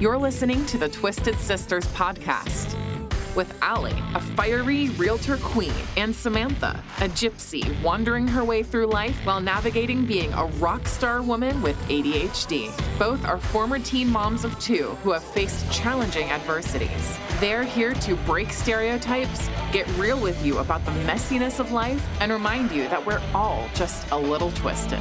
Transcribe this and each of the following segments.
You're listening to the Twisted Sisters podcast with Allie, a fiery realtor queen, and Samantha, a gypsy wandering her way through life while navigating being a rock star woman with ADHD. Both are former teen moms of two who have faced challenging adversities. They're here to break stereotypes, get real with you about the messiness of life, and remind you that we're all just a little twisted.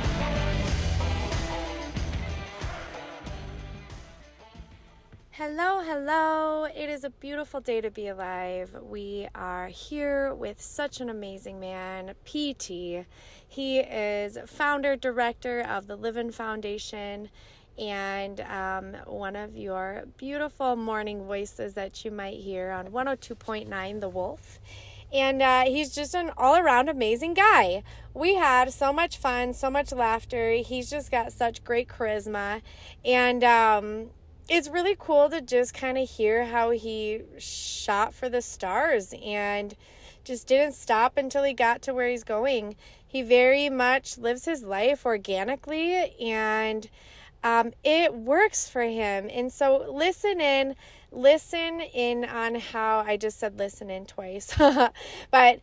Hello, hello. It is a beautiful day to be alive. We are here with such an amazing man, PT. He is founder, director of the Livin Foundation, and um, one of your beautiful morning voices that you might hear on 102.9 The Wolf. And uh, he's just an all around amazing guy. We had so much fun, so much laughter. He's just got such great charisma. And, um, it's really cool to just kind of hear how he shot for the stars and just didn't stop until he got to where he's going. He very much lives his life organically and um, it works for him. And so listen in, listen in on how I just said listen in twice, but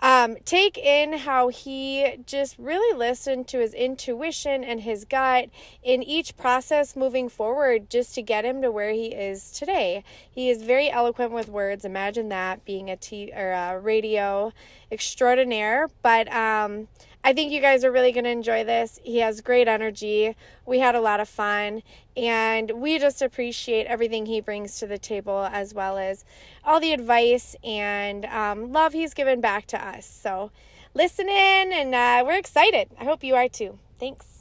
um, take in how he just really listened to his intuition and his gut in each process moving forward just to get him to where he is today. He is very eloquent with words. Imagine that being a t- or a radio extraordinaire. But um, I think you guys are really going to enjoy this. He has great energy. We had a lot of fun, and we just appreciate everything he brings to the table, as well as all the advice and um, love he's given back to us. So, listen in, and uh, we're excited. I hope you are too. Thanks.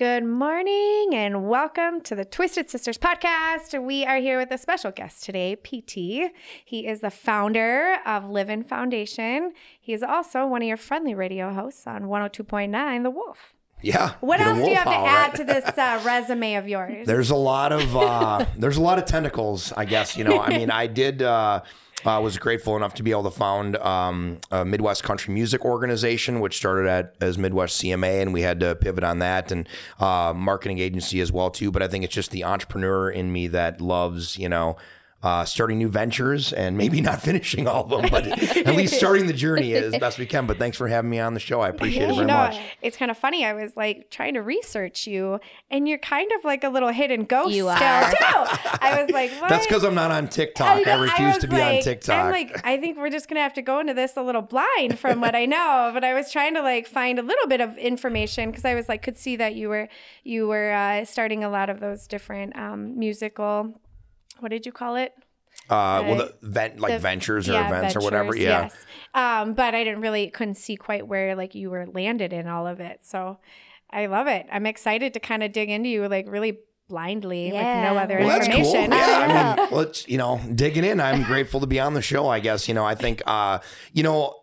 Good morning and welcome to the Twisted Sisters podcast. We are here with a special guest today, PT. He is the founder of Livin Foundation. He is also one of your friendly radio hosts on 102.9 The Wolf. Yeah. What else do you have to add right? to this uh, resume of yours? There's a lot of uh, there's a lot of tentacles, I guess. You know, I mean, I did. Uh, I uh, was grateful enough to be able to found um, a Midwest Country Music Organization, which started at as Midwest CMA, and we had to pivot on that and uh, marketing agency as well too. But I think it's just the entrepreneur in me that loves, you know, uh, starting new ventures and maybe not finishing all of them, but at least starting the journey as best we can. But thanks for having me on the show. I appreciate it very you know, much. It's kind of funny. I was like trying to research you, and you're kind of like a little hidden ghost you still are. too. I was like, what? that's because I'm not on TikTok. I, I refuse I to be like, on TikTok. I'm like, I think we're just gonna have to go into this a little blind from what I know. But I was trying to like find a little bit of information because I was like, could see that you were you were uh, starting a lot of those different um, musical. What did you call it? Uh, well, the vent like the, ventures or yeah, events ventures, or whatever. Yeah. Yes. Um, but I didn't really couldn't see quite where like you were landed in all of it. So I love it. I'm excited to kind of dig into you like really blindly yeah. with no other well, information. Cool. Yeah, I mean, well, you know, digging in. I'm grateful to be on the show. I guess you know. I think uh, you know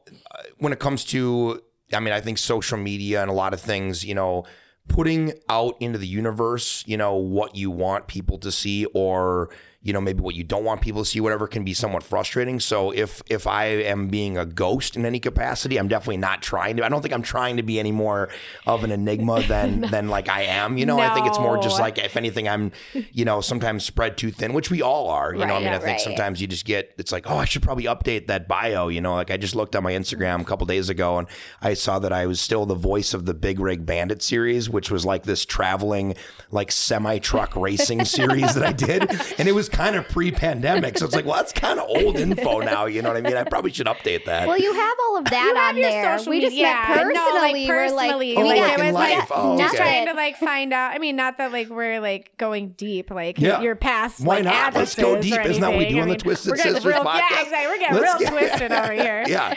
when it comes to, I mean, I think social media and a lot of things, you know putting out into the universe, you know, what you want people to see or you know maybe what you don't want people to see whatever can be somewhat frustrating. So if if i am being a ghost in any capacity i'm definitely not trying to i don't think i'm trying to be any more of an enigma than than like i am you know? No. i think it's more just like if anything i'm you know sometimes spread too thin which we all are you right, know? I mean i think right. sometimes you just get it's like oh i should probably update that bio you know? Like i just looked on my instagram a couple days ago and i saw that i was still the voice of the big rig bandit series which was like this traveling like semi truck racing series that i did. And it was kind of pre-pandemic, so it's like, well, that's kind of old info now. You know what I mean? I probably should update that. Well, you have all of that on there. We just met personally. No, like personally, we're like, oh, like it was life. like oh, just okay. trying to like find out. I mean, not that like we're like going deep, like yeah. you're past. Why like, not? Let's go deep. Isn't that what we do I on the Twisted we're Sisters real, podcast? Yeah, exactly. We're getting Let's real get, twisted over here. Yeah,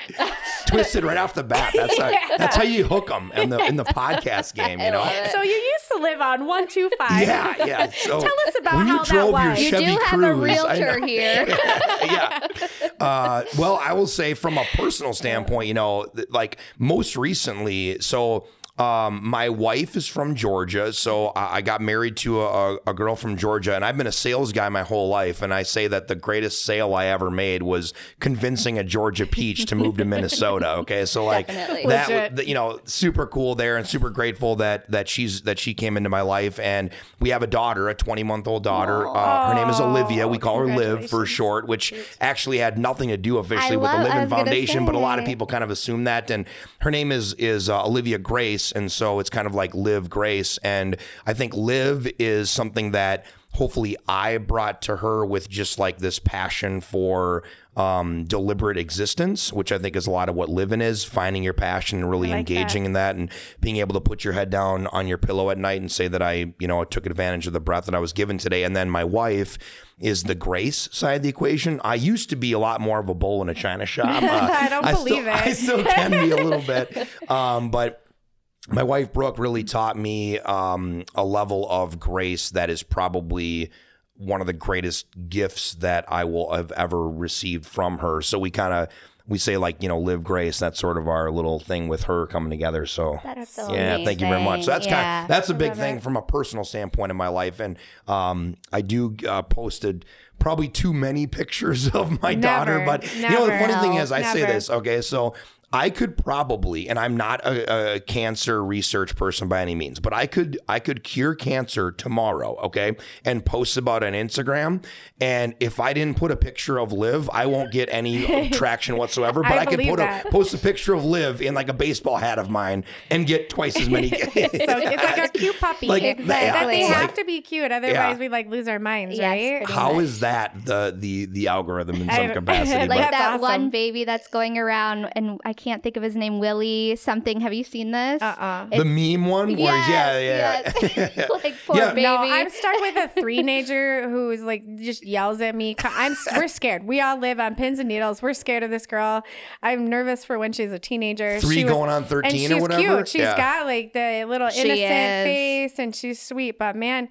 twisted right off the bat. That's how, yeah. that's how you hook them in the in the podcast game. You know. So you used to live on one two five. Yeah, yeah. So tell us about how that was. You do have a realtor here. yeah. Uh, well, I will say from a personal standpoint, you know, like most recently, so Um, my wife is from Georgia, so I, I got married to a, a, girl from Georgia, and I've been a sales guy my whole life. And I say that the greatest sale I ever made was convincing a Georgia peach to move to Minnesota. Okay, so like Definitely. that, you know, super cool there, and super grateful that that she's that she came into my life, and we have a daughter, a 20 month old daughter. Uh, her name is Olivia. We call her Liv for short, which actually had nothing to do officially with love- the I Livin Foundation, but a lot of people kind of assume that. And her name is is uh, Olivia Grace, and so it's kind of like live Grace. And I think live is something that hopefully I brought to her with just like this passion for um, deliberate existence, which I think is a lot of what living is, finding your passion and really like engaging in that and being able to put your head down on your pillow at night and say that I, you know, I took advantage of the breath that I was given today. And then my wife is the grace side of the equation. I used to be a lot more of a bull in a china shop. Uh, I don't still, believe it. I still can be a little bit. Um, but my wife Brooke really taught me um, a level of grace that is probably one of the greatest gifts that I will have ever received from her. So we kind of we say like you know live grace. That's sort of our little thing with her coming together. So so yeah, thank you very much. So that's amazing. kind of that's a big thing from a personal standpoint in my life, and um, I do uh, posted probably too many pictures of my daughter. Never, But you know the never. funny thing is, I say this okay, so. I could probably, and I'm not a, a cancer research person by any means, but I could I could cure cancer tomorrow, okay, and post about it on Instagram. And if I didn't put a picture of Liv, I won't get any traction whatsoever. But I I, could put that. a post a picture of Liv in like a baseball hat of mine and get twice as many. So it's like a cute puppy. Like, that, yeah, that they have like- to be cute, otherwise Yeah. we like lose our minds, Yes, right? pretty How much. is that the the the algorithm in I- some capacity? like but that awesome. one baby that's going around, and I can't think of his name. Willie something. Have you seen this? Uh-uh. the meme one, where yeah, yeah, yes. like poor Yeah. baby. No, I'm stuck with a three-nager who's like just yells at me. I'm we're scared. We all live on pins and needles. We're scared of this girl. I'm nervous for when she's a teenager. Three She was- going on and 13 she's or whatever? cute. She's Yeah. got like the little innocent face, and she's sweet. But man,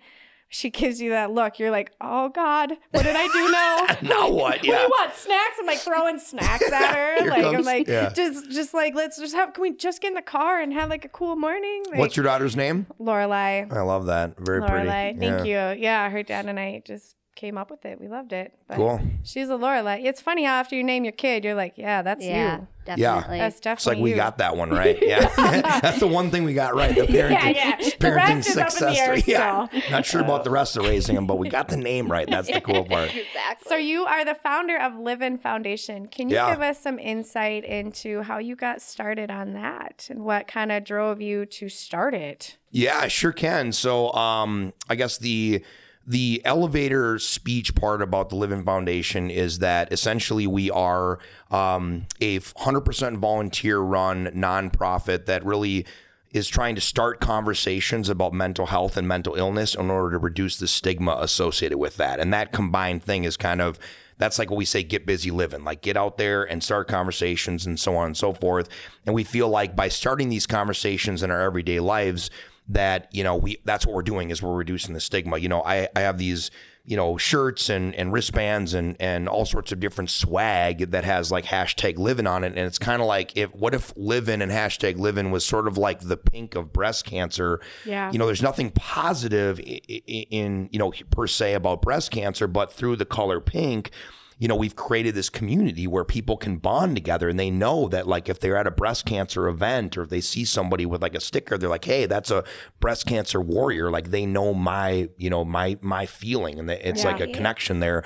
she gives you that look. You're like, oh God, what did I do now? now what? Yeah. you want? Snacks? I'm like throwing snacks at her. Like I'm like, yeah. just just like let's just have. Can we just get in the car and have like a cool morning? Like, What's your daughter's name? Lorelai? I love that. Very Lorelai. pretty. Thank Yeah. you. Yeah, her dad and I just came up with it. We loved it. But Cool. She's a Lorelai. It's funny how after you name your kid, you're like, yeah, that's yeah, you. definitely. That's It's definitely like we you. got that one right. Yeah. That's the one thing we got right. The parenting, yeah. The parenting rest is up in the success. air story. Yeah. Not sure about the rest of raising them, but we got the name right. That's the cool part. exactly. So you are the founder of Livin Foundation. Can you Yeah. give us some insight into how you got started on that and what kind of drove you to start it? Yeah, I sure can. So, um, I guess the the elevator speech part about the Livin Foundation is that essentially we are um, a 100% volunteer run nonprofit that really is trying to start conversations about mental health and mental illness in order to reduce the stigma associated with that. And that combined thing is kind of that's like what we say get busy living like get out there and start conversations and so on and so forth and we feel like by starting these conversations in our everyday lives that you know we that's what we're doing is we're reducing the stigma. You know i i have these you know shirts and and wristbands and and all sorts of different swag that has like hashtag living on it. And it's kind of like if what if living and hashtag living was sort of like the pink of breast cancer? Yeah. you know there's nothing positive i- i- in you know per se about breast cancer but through the color pink you know we've created this community where people can bond together and they know that like if they're at a breast cancer event or if they see somebody with like a sticker they're like hey that's a breast cancer warrior like they know my you know my my feeling and it's Yeah. like a connection there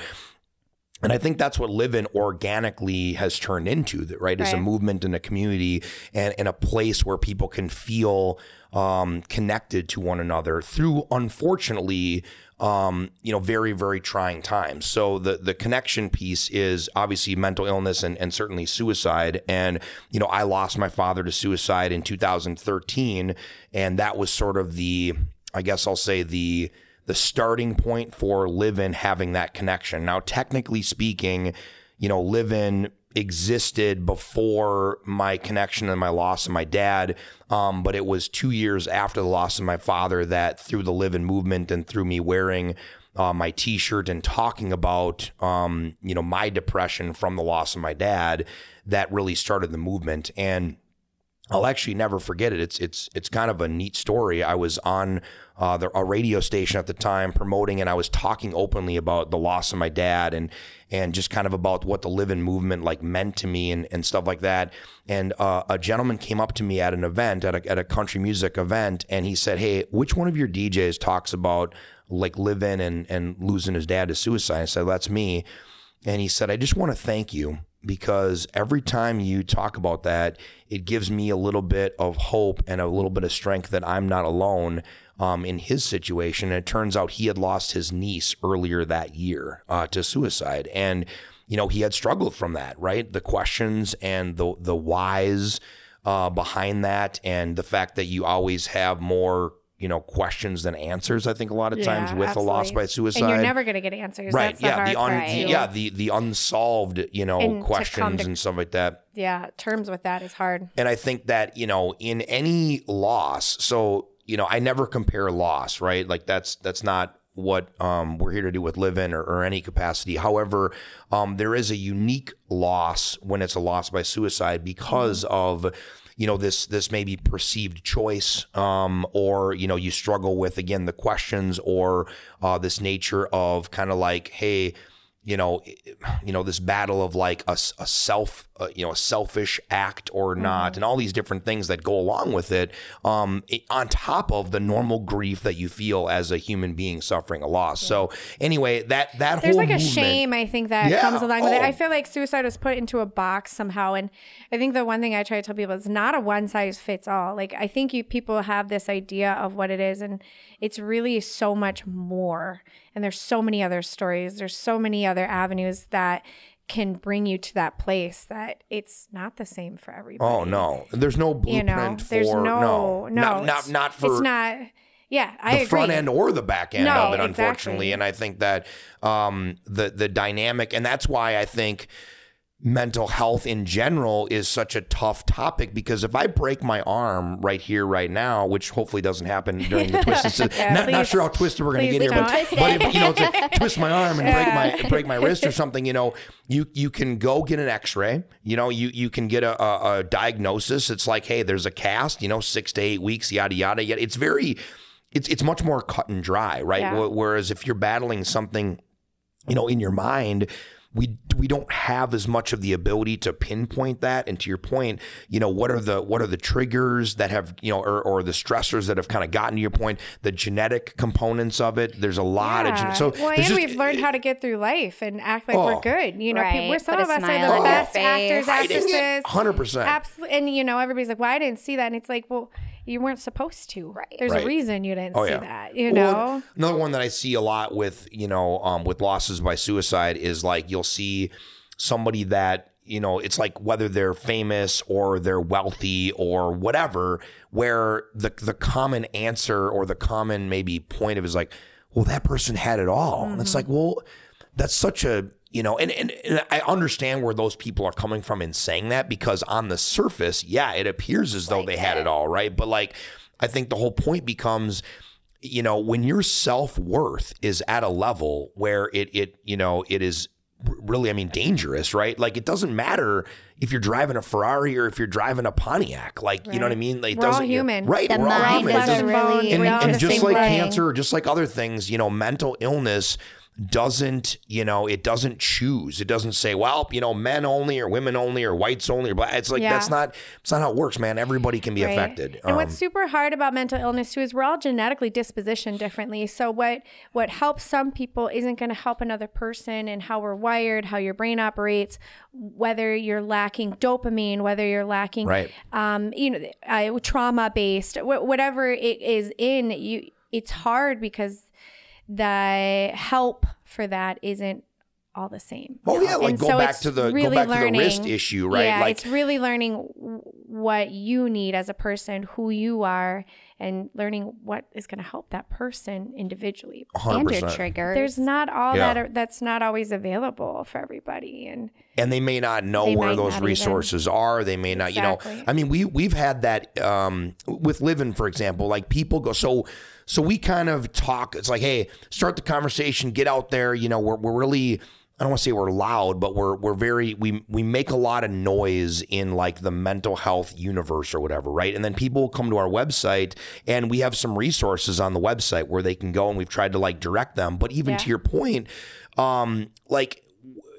and I think that's what Livin organically has turned into, that right? Is a movement and a community and, and a place where people can feel um, connected to one another through, unfortunately, um, you know, very, very trying times. So the the connection piece is obviously mental illness and, and certainly suicide. And, you know, I lost my father to suicide in 2013. And that was sort of the, I guess I'll say the the starting point for Livin having that connection. Now, technically speaking, you know, Livin existed before my connection and my loss of my dad. Um, but it was two years after the loss of my father that through the Livin movement and through me wearing uh, my T-shirt and talking about, um, you know, my depression from the loss of my dad, that really started the movement. And I'll actually never forget it. It's it's it's kind of a neat story. I was on uh, the, a radio station at the time promoting, and I was talking openly about the loss of my dad and and just kind of about what the Livin movement like meant to me and, and stuff like that. And uh, a gentleman came up to me at an event at a, at a country music event, and he said, "Hey, which one of your DJs talks about like living and and losing his dad to suicide?" I said, "That's me." And he said, "I just want to thank you." Because every time you talk about that, it gives me a little bit of hope and a little bit of strength that I'm not alone um, in his situation. And it turns out he had lost his niece earlier that year uh, to suicide, and you know he had struggled from that, right? The questions and the the whys uh, behind that, and the fact that you always have more you know questions than answers. I think a lot of times Yeah, with a loss by suicide, And you're never going to get answers. right? That's yeah, hard the un- the- yeah the the unsolved you know And to questions to- and stuff like that. Yeah, terms with that is hard. And I think that, you know, in any loss, so, you know, I never compare loss, right? Like that's that's not what um, we're here to do with Livin or, or any capacity. However, um, there is a unique loss when it's a loss by suicide because of you know this this maybe perceived choice um, or you know you struggle with again the questions or uh, this nature of kind of like hey you know, you know this battle of like a, a self, uh, you know, a selfish act or not, and all these different things that go along with it. Um, it- on top of the normal grief that you feel as a human being suffering a loss. So anyway, that that There's like a movement- shame, I think, that Yeah, comes along with it. oh. I feel like suicide was put into a box somehow, and I think the one thing I try to tell people is not a one size fits all. Like I think you people have this idea of what it is, and it's really so much more. And there's so many other stories. There's so many other avenues that can bring you to that place that it's not the same for everybody. Oh no, there's no blueprint you know, for there's no, no, no, not not, not for It's not. Yeah, I the agree. front end or the back end No, of it, unfortunately. exactly. And I think that um, the the dynamic, and that's why I think mental health in general is such a tough topic because if I break my arm right here, right now, which hopefully doesn't happen during the twisted, Yeah, not, not sure how twisted we're going to get here, but, but if you know, it's like twist my arm and break my break my wrist or something, you know, you you can go get an X-ray. You know, you you can get a, a, a diagnosis. It's like, hey, there's a cast. You know, six to eight weeks, yada yada. Yet it's very it's it's much more cut and dry, right? Yeah. Whereas if you're battling something, you know, in your mind, we we don't have as much of the ability to pinpoint that. And to your point, you know, what are the what are the triggers that have you know, or, or the stressors that have kind of gotten to your point, the genetic components of it. There's a lot of gen- so well, and just- we've learned how to get through life and act like Oh. we're good. You know, Right. people, we're, some Put of us are the best face. actors, Hiding actresses. 100%. Absolutely. And you know, everybody's like, "Well, I didn't see that," and it's like, "Well, you weren't supposed to. Right. There's Right. a reason you didn't Oh, see yeah. that. You Well, know." another one that I see a lot with you know um, with losses by suicide is like you'll see somebody that you know it's like whether they're famous or they're wealthy or whatever where the the common answer or the common maybe point of is like well that person had it all and it's like well that's such a you know and, and, and i understand where those people are coming from in saying that because on the surface yeah it appears as though they had it all right but like i think the whole point becomes you know when your self-worth is at a level where it it you know it is really i mean dangerous right like it doesn't matter if you're driving a ferrari or if you're driving a pontiac like you know what i mean like it We're all doesn't human. right The we're all mind human. Doesn't- really- and, We're all and just like way. cancer just like other things you know mental illness doesn't you know it doesn't choose it doesn't say well you know men only or women only or whites only or black it's like Yeah. that's not it's not how it works man everybody can be Right. affected And Um, what's super hard about mental illness too is we're all genetically dispositioned differently. So what what helps some people isn't going to help another person and how we're wired, how your brain operates, whether you're lacking dopamine, whether you're lacking Right. um you know uh, trauma based wh- whatever it is in you it's hard because the help for that isn't all the same. Oh yeah, like And go so back to the really go back to the wrist learning- issue, right? Yeah, like it's really learning what you need as a person, who you are, and learning what is going to help that person individually. and your 100%. triggers. There's not all Yeah. that are, that's not always available for everybody, and and they may not know where those not even. resources are. They may not, you know. I mean, we we've had that um, with Livin, for example. Like people go so. So we kind of talk. It's like, hey, start the conversation, get out there. You know, we're we're really I don't want to say we're loud, but we're we're very we we make a lot of noise in like the mental health universe or whatever, right? And then people come to our website and we have some resources on the website where they can go and we've tried to like direct them. But even Yeah. to your point, um, like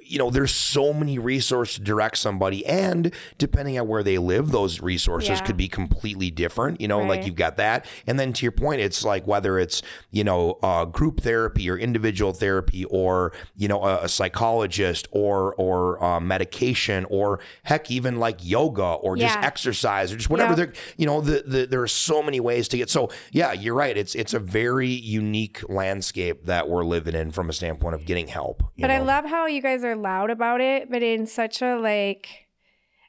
you know, there's so many resources to direct somebody, and depending on where they live, those resources Yeah. could be completely different. You know, like you've got that, and then to your point, it's like whether it's you know uh, group therapy or individual therapy, or you know a, a psychologist, or or uh, medication, or heck, even like yoga, or just exercise, or just whatever. Yeah. There, you know, the, the there are so many ways to get. So yeah, you're right. It's it's a very unique landscape that we're living in from a standpoint of getting help. But I love how you guys are loud about it, but in such a like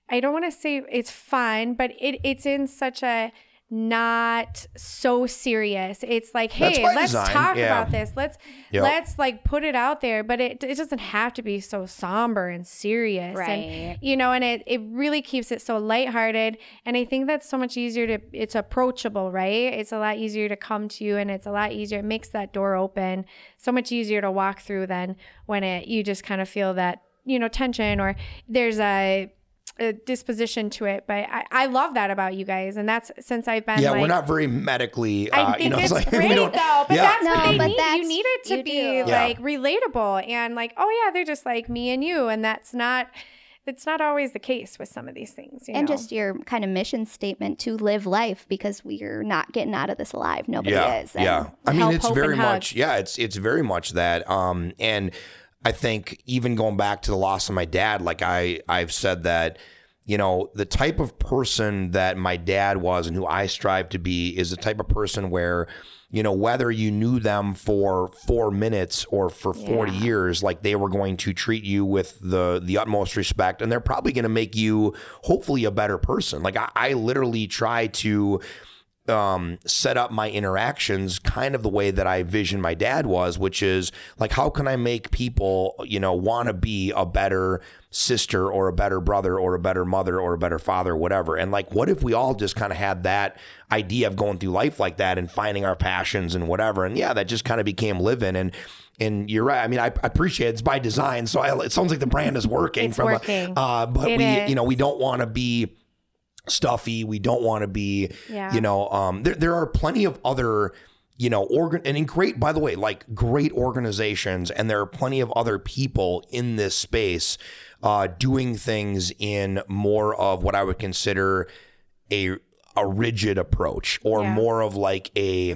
I don't want to say it's fun, but it it's in such a not so serious. It's like, hey, let's design, talk yeah. about this. Let's Yep. let's like put it out there, but it it doesn't have to be so somber and serious. Right. And you know, and it it really keeps it so lighthearted. And I think that's so much easier to it's approachable, right? It's a lot easier to come to you and it's a lot easier. It makes that door open so much easier to walk through than when it you just kind of feel that, you know, tension or there's a a disposition to it, but I, I love that about you guys, and that's since I've been Yeah, like, we're not very medically. Uh, I think you know, it's like, great though, but yeah. that's what No, they but need. that's- You need it to be do. Yeah. like relatable and like, oh yeah, they're just like me and you, and that's not. It's not always the case with some of these things, you and know? just your kind of mission statement to live life because we're not getting out of this alive. Nobody yeah, is. And yeah. I mean, it's very much. Yeah, it's it's very much that. Um, and I think even going back to the loss of my dad, like I I've said that. You know, the type of person that my dad was and who I strive to be is the type of person where, you know, whether you knew them for four minutes or for 40 Yeah. years, like they were going to treat you with the the utmost respect and they're probably going to make you hopefully a better person. Like I, I literally try to um, set up my interactions kind of the way that I vision my dad was, which is like, how can I make people, you know, want to be a better sister or a better brother or a better mother or a better father, whatever. And like, what if we all just kind of had that idea of going through life like that and finding our passions and whatever? And yeah, that just kind of became living. And and you're right. I mean, I, I appreciate it. it's by design. So I, it sounds like the brand is working It's from working. a, uh, but It we, is. you know, we don't want to be stuffy. We don't want to be, Yeah. you know, um, there, there are plenty of other, you know, organ and in great, by the way, like great organizations, and there are plenty of other people in this space uh, doing things in more of what I would consider a a rigid approach or Yeah. more of like a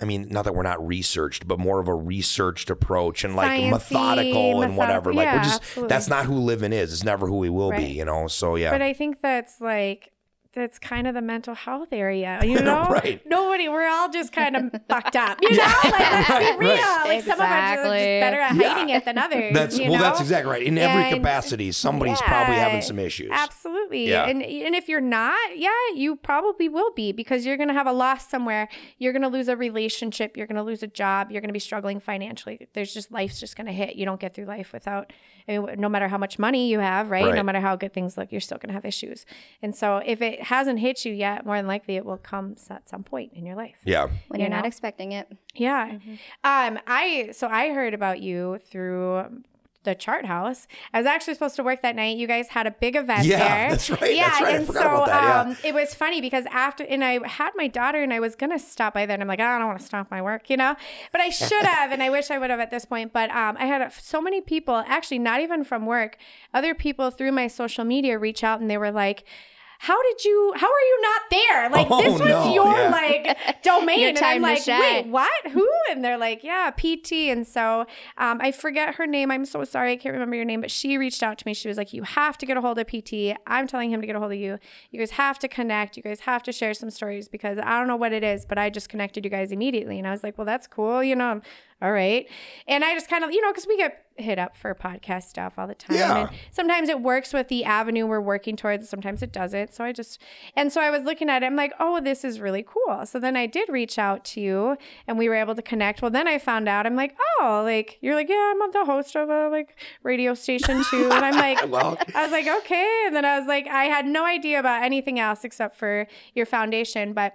I mean, not that we're not researched, but more of a researched approach and like Sciencey, methodical and whatever. method- Like we're just absolutely. that's not who Livin is. It's never who we will Right. be, you know. So yeah. But I think that's like that's kind of the mental health area, you know? Right. Nobody, we're all just kind of fucked up, you know? Like let's be real. Right. Like some of us are just better at Yeah. hiding it than others. That's you well, that's exactly right. In every And- capacity, somebody's probably having some issues. Absolutely. Yeah. And and if you're not, yeah, you probably will be because you're going to have a loss somewhere. You're going to lose a relationship, you're going to lose a job, you're going to be struggling financially. There's just life's just going to hit. You don't get through life without I mean, no matter how much money you have, right? Right. No matter how good things look, you're still going to have issues. And so if it hasn't hit you yet, more than likely it will come at some point in your life. Yeah. when you you're not know? expecting it. Yeah. Um, I so I heard about you through the chart house. I was actually supposed to work that night. You guys had a big event Yeah, there. that's right, Yeah, that's right. I and forgot so about that, yeah. um, it was funny because after and I had my daughter and I was gonna stop by there and I'm like, "Oh, I don't want to stop my work, you know, but I should have and I wish I would have at this point. But um, I had so many people, actually not even from work, other people through my social media reach out and they were like. How did you? How are you not there? Like Oh, this was no, your yeah. like domain, Your and time I'm to like, wait, what? Who? And they're like, yeah, PT. And so um, I forget her name. I'm so sorry. I can't remember your name, but she reached out to me. She was like, you have to get a hold of PT. I'm telling him to get a hold of you. You guys have to connect. You guys have to share some stories because I don't know what it is, but I just connected you guys immediately. And I was like, well, that's cool. You know, all right. And I just kind of, you know, because we get hit up for podcast stuff all the time. Yeah. And sometimes it works with the avenue we're working towards, sometimes it doesn't. So I just, and so I was looking at it, I'm like, oh, this is really cool. So then I did reach out to you and we were able to connect. Well, then I found out, I'm like, oh, like, you're like, yeah, I'm the host of a like radio station too. And I'm like, Well, I was like, okay. And then I was like, I had no idea about anything else except for your foundation, but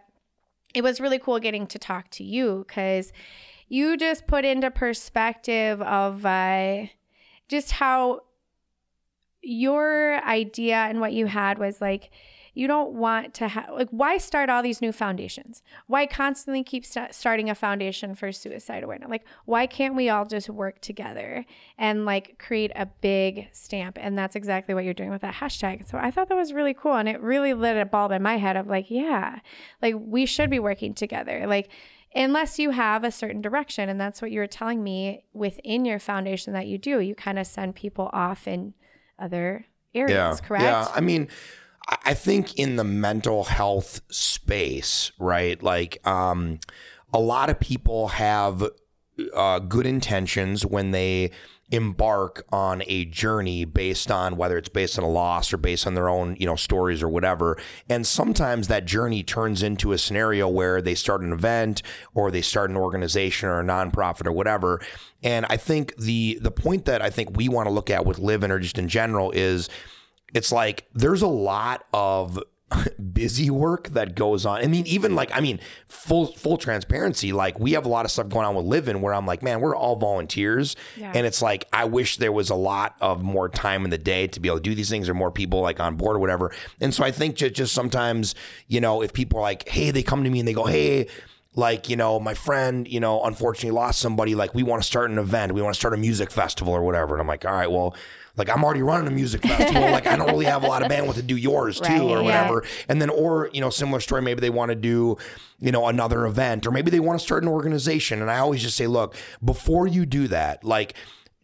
it was really cool getting to talk to you because you just put into perspective of uh, just how your idea and what you had was like you don't want to have like why start all these new foundations? Why constantly keep st- starting a foundation for suicide awareness? Like why can't we all just work together and like create a big stamp? And that's exactly what you're doing with that hashtag. So i thought that was really cool and it really lit a bulb in my head of like yeah like we should be working together. Like unless you have a certain direction and that's what you were telling me within your foundation that you do you kind of send people off in other areas yeah. correct Yeah. I mean, I- I think in the mental health space, right? Like, um, a lot of people have uh, good intentions when they embark on a journey based on whether it's based on a loss or based on their own you know stories or whatever. And sometimes that journey turns into a scenario where they start an event or they start an organization or a nonprofit or whatever. And i think the the point that i think we want to look at with Livin or just in general is it's like there's a lot of busy work that goes on. I mean, even like I mean, full full transparency, like we have a lot of stuff going on with Livin where I'm like, man, we're all volunteers. Yeah. And it's like I wish there was a lot of more time in the day to be able to do these things or more people like on board or whatever. And so I think just, just sometimes, you know, if people are like, hey, they come to me and they go, hey, like you know my friend you know unfortunately lost somebody like we want to start an event we want to start a music festival or whatever. And i'm like all right well like i'm already running a music festival like i don't really have a lot of bandwidth to do yours too Right, or yeah. whatever. And then or you know similar story maybe they want to do you know another event or maybe they want to start an organization. And i always just say look before you do that like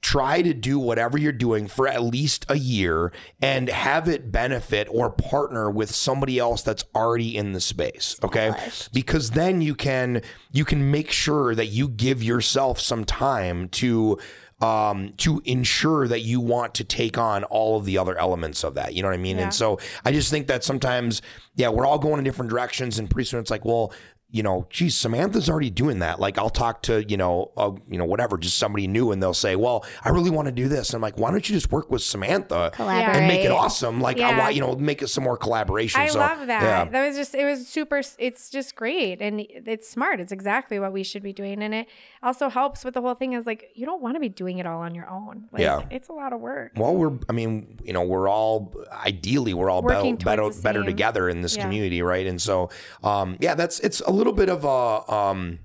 try to do whatever you're doing for at least a year and have it benefit or partner with somebody else that's already in the space okay because then you can you can make sure that you give yourself some time to um, to ensure that you want to take on all of the other elements of that. You know what I mean? Yeah. And so I just think that sometimes, yeah, we're all going in different directions, and pretty soon it's like, well, you know, geez, Samantha's already doing that. Like, I'll talk to, you know, uh, you know, whatever, just somebody new, and they'll say, well, I really want to do this. And I'm like, why don't you just work with Samantha Collaborate. and make it awesome? Like, I Yeah. want, you know, make it some more collaboration. I so, love that. Yeah. That was just it was super it's just great and it's smart. It's exactly what we should be doing and it also helps with the whole thing is like you don't want to be doing it all on your own. Like Yeah. it's a lot of work. Well, we're, I mean, you know, we're all, ideally, we're all better, Working better, better together in this Yeah. community, right? And so, um, yeah, that's, it's a little bit of a, um,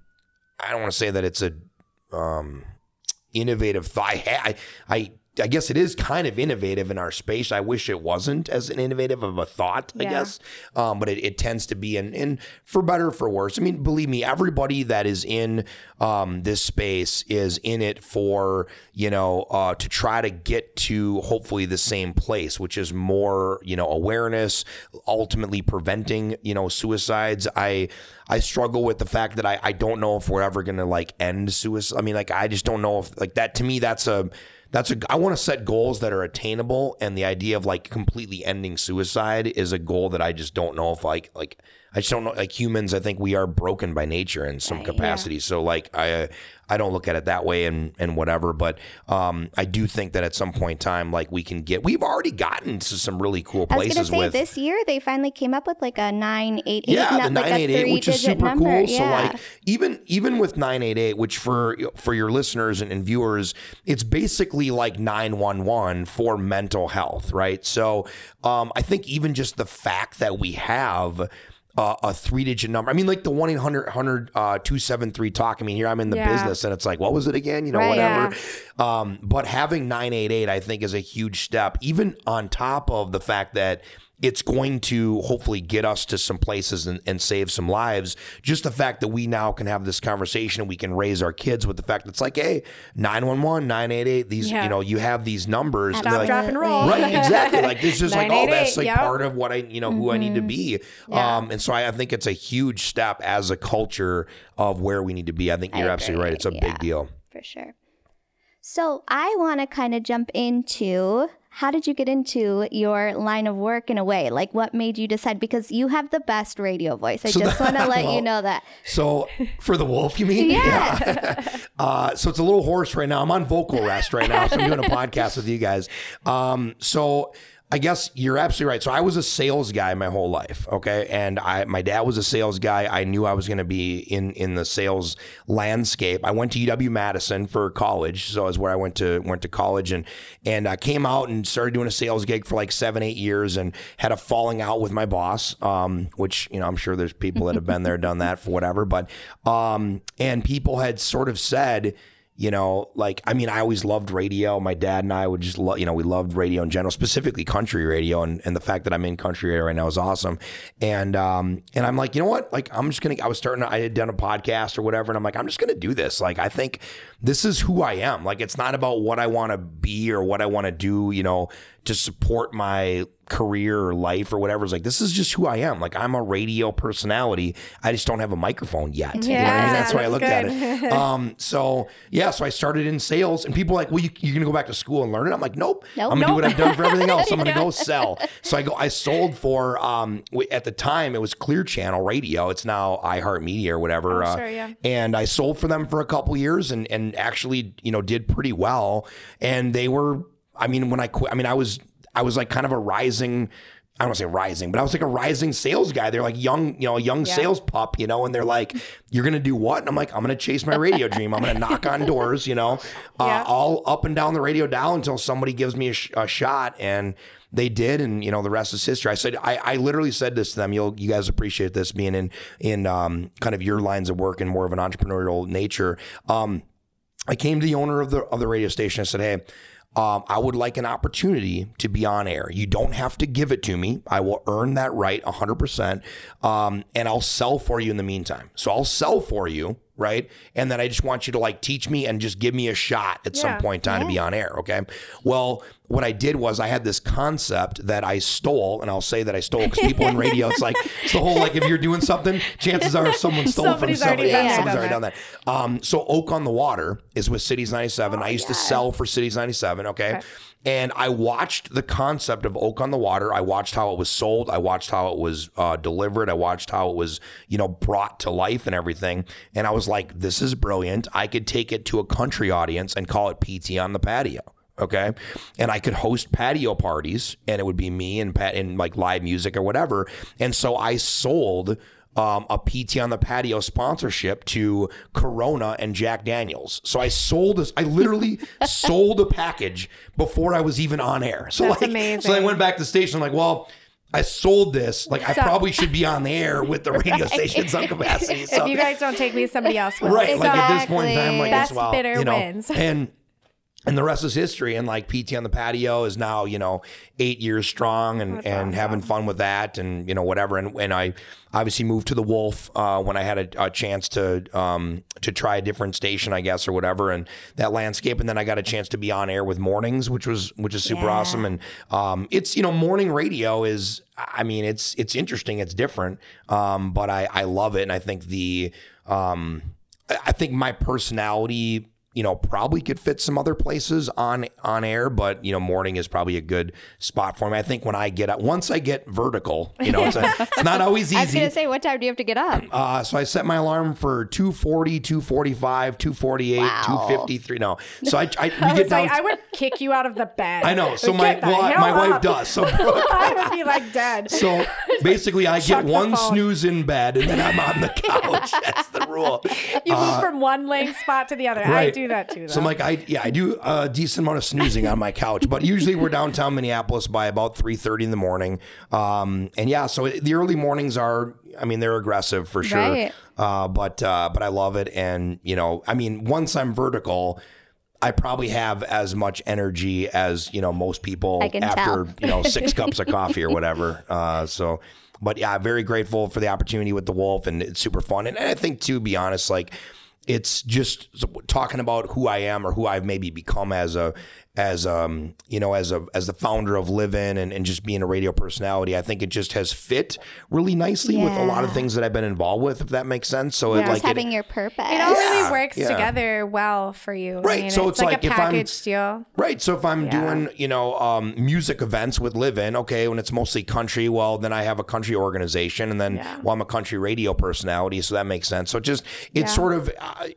I don't want to say that it's a, um, innovative thought. I, I, I, I guess it is kind of innovative in our space. I wish it wasn't as an innovative of a thought, I Yeah. guess. Um, but it, it tends to be, and, and for better or for worse. I mean, believe me, everybody that is in um, this space is in it for, you know, uh, to try to get to hopefully the same place, which is more, you know, awareness, ultimately preventing, you know, suicides. I, I struggle with the fact that I, I don't know if we're ever going to like end suicide. I mean, like, I just don't know if like that to me, that's a, that's a I want to set goals that are attainable and the idea of like completely ending suicide is a goal that I just don't know if like like I just don't know like humans I think we are broken by nature in some capacity so like I I don't look at it that way and and whatever but um I do think that at some point in time like we can get we've already gotten to some really cool places. I was gonna places say with this year they finally came up with like a nine eight eight. yeah, not the like nine eight eight, which is super number. cool. So like even even with nine eight eight, which for for your listeners and, and viewers, it's basically like nine one one for mental health, right? So um, I think even just the fact that we have. Uh, a three digit number. I mean, like the 1 800 uh, 273 talk. I mean, here I'm in the Yeah. business and it's like, what was it again? You know, Right. whatever. Um, but having 988, I think, is a huge step, even on top of the fact that it's going to hopefully get us to some places and, and save some lives. Just the fact that we now can have this conversation and we can raise our kids with the fact that it's like, hey, 911, 988, these, Yeah. you know, you have these numbers. and Stop, like, drop, and roll. Right, exactly. Like it's just like, oh, that's like yep. part of what I, you know, who I need to be. Yeah. Um, and so I, I think it's a huge step as a culture of where we need to be. I think you're absolutely right. It's a yeah. big deal. for sure. So I want to kind of jump into how did you get into your line of work in a way? Like what made you decide? Because you have the best radio voice. I So just want to let well, you know that. So for the wolf, you mean? Yes. Yeah. uh, so it's a little hoarse right now. I'm on vocal rest right now, so I'm doing a podcast with you guys. Um, so I guess you're absolutely right. So I was a sales guy my whole life, okay? And I my dad was a sales guy. I knew I was going to be in in the sales landscape. I went to UW Madison for college, so is where I went to went to college and and I came out and started doing a sales gig for like 7 8 years and had a falling out with my boss, um, which, you know, I'm sure there's people that have been there done that for whatever, but um and people had sort of said you know, like I mean, I always loved radio. My dad and I would just, love, you know, we loved radio in general, specifically country radio, and, and the fact that I'm in country radio right now is awesome. And um, and I'm like, you know what? Like, I'm just gonna. I was starting. I had done a podcast or whatever, and I'm like, I'm just gonna do this. Like, I think this is who I am. Like, it's not about what I want to be or what I want to do. You know, to support my career or life or whatever. It's like this is just who I am. Like I'm a radio personality. I just don't have a microphone yet. Yeah, you know I mean? That's why I looked good. at it. Um, so yeah, so I started in sales, and people like, "Well, you, are gonna go back to school and learn it." I'm like, "Nope, nope. I'm gonna nope. do what I've done for everything else. I'm gonna go sell." So I go. I sold for um, at the time it was Clear Channel Radio. It's now iHeartMedia or whatever. Oh, uh, sure, yeah. And I sold for them for a couple years, and and actually you know did pretty well. And they were I mean, when I quit, I mean, I was I was like kind of a rising. I don't want to say rising, but I was like a rising sales guy. They're like young, you know, a young yeah. sales pup, you know, and they're like, "You're gonna do what?" And I'm like, "I'm gonna chase my radio dream. I'm gonna knock on doors, you know, uh, yeah. all up and down the radio dial until somebody gives me a, sh- a, shot." And they did, and you know, the rest is history. I said, I, I literally said this to them. You'll, you guys appreciate this being in in um, kind of your lines of work and more of an entrepreneurial nature. Um, I came to the owner of the of the radio station. I said, "Hey." Um, I would like an opportunity to be on air. You don't have to give it to me. I will earn that right 100%. Um, and I'll sell for you in the meantime. So I'll sell for you right? And then I just want you to like teach me and just give me a shot at yeah. some point in time yeah. to be on air, okay? Well, what I did was I had this concept that I stole, and I'll say that I stole because people in radio, it's like it's the whole like if you're doing something, chances are someone stole Somebody's from somebody. Already, yeah, someone's already done that. Um, so Oak on the Water is with Cities 97. Oh, I used to sell for Cities 97, okay? okay. And I watched the concept of Oak on the Water. I watched how it was sold. I watched how it was uh, delivered. I watched how it was, you know, brought to life and everything. And I was like, this is brilliant. I could take it to a country audience and call it PT on the patio. Okay. And I could host patio parties and it would be me and Pat and like live music or whatever. And so I sold um, a PT on the patio sponsorship to Corona and Jack Daniels. So I sold this. I literally sold a package before I was even on air. So That's like, amazing. so I went back to the station. I'm like, well. I sold this. Like, I probably should be on the air with the radio station some capacity. So. If you guys don't take me, somebody else will. Right. Exactly. Like at this point in time, like, Best well, bidder you know, wins. And and the rest is history. And like PT on the patio is now, you know, eight years strong and, That's and awesome. having fun with that and, you know, whatever. And, and I obviously moved to the Wolf uh, when I had a, a chance to um, to try a different station, I guess, or whatever, and that landscape. And then I got a chance to be on air with mornings, which was which is super yeah. awesome. And um, it's, you know, morning radio is, I mean, it's it's interesting, it's different, um, but I, I love it. And I think the, um, I think my personality you know, probably could fit some other places on on air, but you know, morning is probably a good spot for me. I think when I get up, once I get vertical, you know, it's, a, it's not always easy. I was gonna say, what time do you have to get up? Uh, so I set my alarm for 240, 245, 248, wow. 253. No, so I, I we I get down. Like, I would kick you out of the bed. I know. So my well, my up. wife does. So I would be like dead. So basically, I get one snooze in bed, and then I'm on the couch. That's the rule. You uh, move from one laying spot to the other. Right. I do that too. Though. So I'm like, I yeah, I do a decent amount of snoozing on my couch, but usually we're downtown Minneapolis by about three thirty in the morning. Um, and yeah, so the early mornings are, I mean, they're aggressive for sure. Right. Uh, but uh, but I love it, and you know, I mean, once I'm vertical. I probably have as much energy as you know most people after tell. you know six cups of coffee or whatever. Uh, so, but yeah, very grateful for the opportunity with the Wolf, and it's super fun. And, and I think, to be honest, like it's just talking about who I am or who I've maybe become as a as um you know as a as the founder of Livin and, and just being a radio personality i think it just has fit really nicely yeah. with a lot of things that i've been involved with if that makes sense. So yeah, it like having it, your purpose. It all really yeah, works together well for you. Right I mean, so it's, it's like, like, a package deal. Right so if i'm doing you know um, music events with Livin okay when it's mostly country well then i have a country organization and then well i'm a country radio personality so that makes sense. So it just it's sort of uh,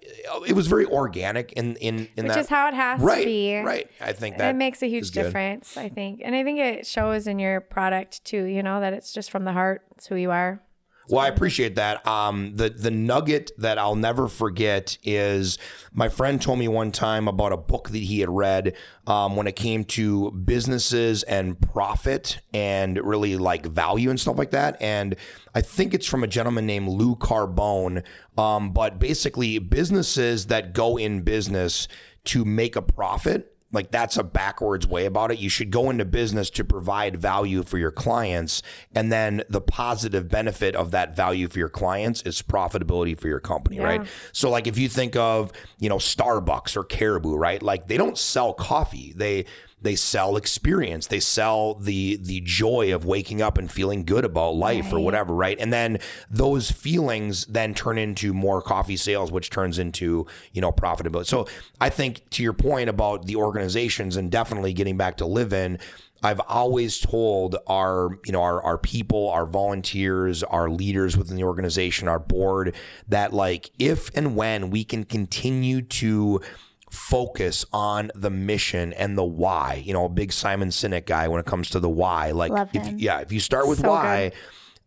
it was very organic in in in which that is how it has right, to be. right I think that it makes a huge good. difference, I think. And I think it shows in your product too, you know, that it's just from the heart. It's who you are. Well, I appreciate that. Um, the the nugget that I'll never forget is my friend told me one time about a book that he had read um, when it came to businesses and profit and really like value and stuff like that. And I think it's from a gentleman named Lou Carbone. Um, but basically, businesses that go in business to make a profit like that's a backwards way about it. You should go into business to provide value for your clients. And then the positive benefit of that value for your clients is profitability for your company, right? So like if you think of, you know, Starbucks or Caribou, right? Like they don't sell coffee. They they sell experience. They sell the the joy of waking up and feeling good about life or whatever, right? And then those feelings then turn into more coffee sales, which turns into you know profitability. So I think to your point about the organizations and definitely getting back to Livin. I've always told our, you know, our, our people, our volunteers, our leaders within the organization, our board, that like if and when we can continue to focus on the mission and the why. You know, a big Simon Sinek guy when it comes to the why. Like, Love if, yeah, if you start with So why,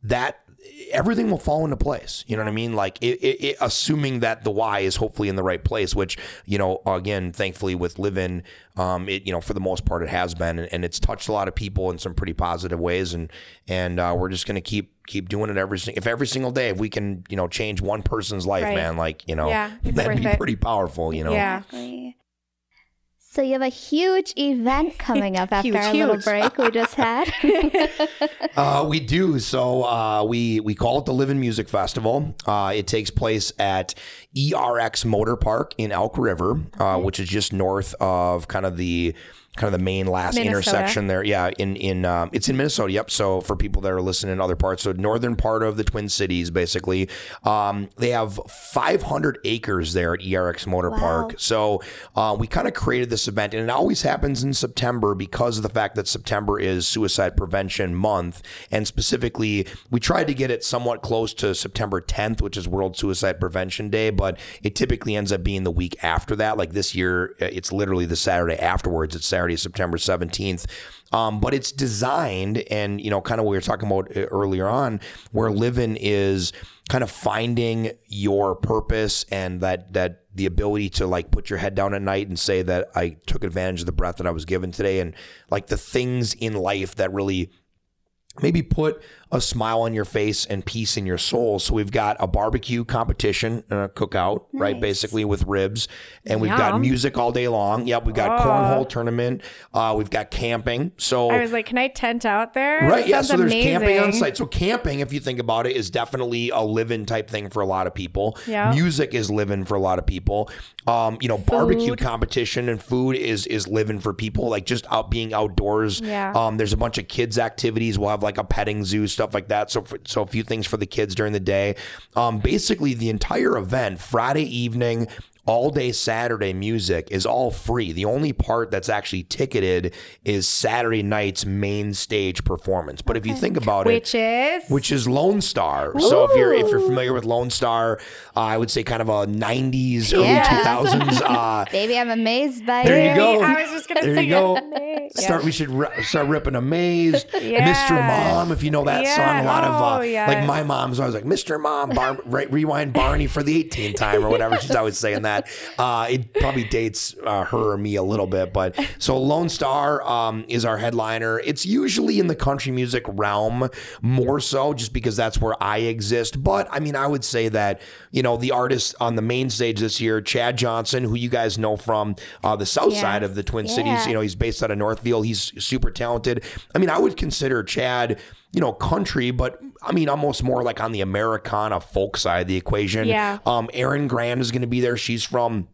that everything will fall into place. You know what I mean? Like, it, it, it, assuming that the why is hopefully in the right place, which you know, again, thankfully with Livin, um, it you know for the most part it has been, and, and it's touched a lot of people in some pretty positive ways, and and uh, we're just gonna keep keep doing it every if every single day if we can you know change one person's life, Right. man, like you know Yeah, that'd be it. pretty powerful. You know. Yeah. Exactly. So you have a huge event coming up after Huge, our little break we just had. Uh, we do. So uh, we we call it the Livin Music Festival. Uh, it takes place at ERX Motor Park in Elk River, uh, which is just north of kind of the kind of the main last Minnesota. intersection there. Yeah, in in um, it's in Minnesota. Yep. So for people that are listening in other parts, so northern part of the Twin Cities, basically, um, they have 500 acres there at ERX Motor Park. So uh, we kind of created this event, and it always happens in September because of the fact that September is Suicide Prevention Month, and specifically, we tried to get it somewhat close to September 10th, which is World Suicide Prevention Day, but it typically ends up being the week after that. Like this year, uh, it's literally the Saturday afterwards. It's Saturday, September 17th. Um, but it's designed, and you know, kind of what we were talking about uh, earlier on, where living is kind of finding your purpose and that that the ability to like put your head down at night and say that I took advantage of the breath that I was given today, and like the things in life that really maybe put a smile on your face and peace in your soul. So we've got a barbecue competition and a cookout, right? Basically with ribs, and we've got music all day long. Yep, we've got Oh. cornhole tournament. Uh, we've got camping. So I was like, can I tent out there? Right, That yeah. So there's amazing. camping on site. So camping, if you think about it, is definitely a Livin type thing for a lot of people. Yeah. Music is living for a lot of people. Um, you know, barbecue competition and food is is living for people. Like just out being outdoors. Yeah. Um, there's a bunch of kids activities. We'll have like a petting zoo, stuff like that. So for, so a few things for the kids during the day. Um, basically the entire event, Friday evening. All day Saturday music is all free. The only part that's actually ticketed is Saturday night's main stage performance. But if you think about it, Which is which is Lone Star. So if you're if you're familiar with Lone Star, uh, I would say kind of a '90s, early Yeah. 2000s. Uh, Baby, I'm amazed by it. there you go. I was just gonna there say you go. it. Yeah. Start. We should ri- start ripping "Amazed," Yes. "Mr. Mom." If you know that Yeah. song, a lot of uh, Oh, yes. like my mom's always like "Mr. Mom," Bar- re- rewind Barney for the 18th time or whatever. She's always saying that. Uh, it probably dates uh, her or me a little bit, but so Lone Star um, is our headliner. It's usually in the country music realm more so, just because that's where I exist. But I mean, I would say that you know the artist on the main stage this year, Chad Johnson, who you guys know from uh, the south side of the Twin Cities. You know, he's based out of Northfield. He's super talented. I mean, I would consider Chad, you know, country, but I mean, almost more like on the Americana folk side of the equation. Yeah. Um, Erin Grand is going to be there. She's from.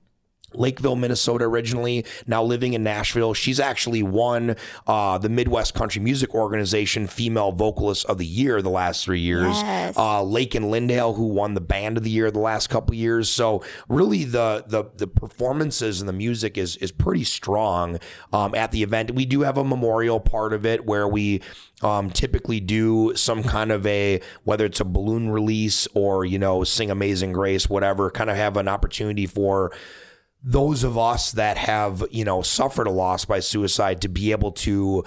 Lakeville, Minnesota, originally, now living in Nashville. She's actually won uh, the Midwest Country Music Organization Female Vocalist of the Year the last three years. Yes. Uh, Lake and Lindale, who won the Band of the Year the last couple years. So really, the the the performances and the music is is pretty strong um, at the event. We do have a memorial part of it where we um, typically do some kind of a whether it's a balloon release or you know sing Amazing Grace, whatever. Kind of have an opportunity for those of us that have, you know, suffered a loss by suicide to be able to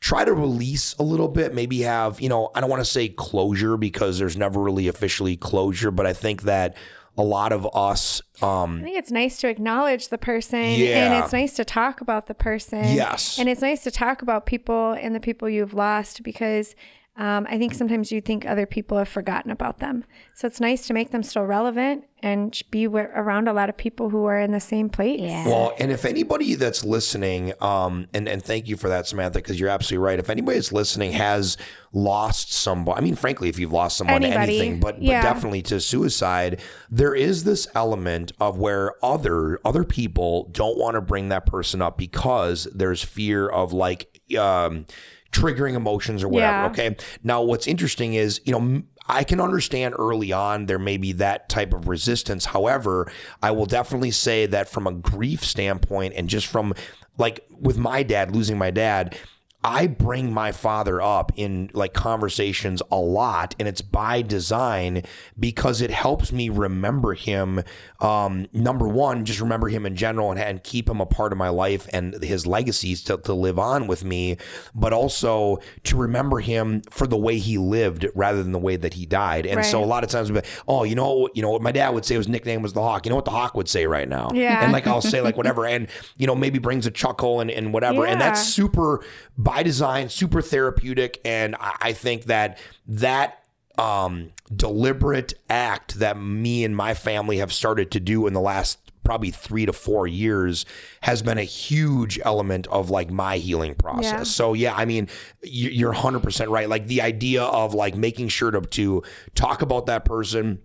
try to release a little bit, maybe have, you know, I don't want to say closure because there's never really officially closure, but I think that a lot of us um I think it's nice to acknowledge the person Yeah. and it's nice to talk about the person. Yes. And it's nice to talk about people and the people you've lost because um, I think sometimes you think other people have forgotten about them. So it's nice to make them still relevant and be around a lot of people who are in the same place. Yeah. Well, and if anybody that's listening, um, and and thank you for that, Samantha, because you're absolutely right. If anybody that's listening has lost somebody, I mean, frankly, if you've lost someone to anything, but yeah. but definitely to suicide, there is this element of where other other people don't want to bring that person up because there's fear of like. Um, triggering emotions or whatever Yeah. okay now what's interesting is you know I can understand early on there may be that type of resistance. However, I will definitely say that from a grief standpoint and just from like with my dad, losing my dad, I bring my father up in like conversations a lot and it's by design because it helps me remember him. Um, number one, just remember him in general and, and keep him a part of my life and his legacies to, to live on with me, but also to remember him for the way he lived rather than the way that he died. And so a lot of times, we'll oh, you know, you know what my dad would say his nickname was the Hawk. You know what the Hawk would say right now? Yeah. And like I'll say like whatever, and you know maybe brings a chuckle and, and whatever, and that's super by design, super therapeutic, and I, I think that that um, deliberate act that me and my family have started to do in the last probably three to four years has been a huge element of like my healing process. Yeah. So yeah, I mean, you- you're 100% right. Like the idea of like making sure to to talk about that person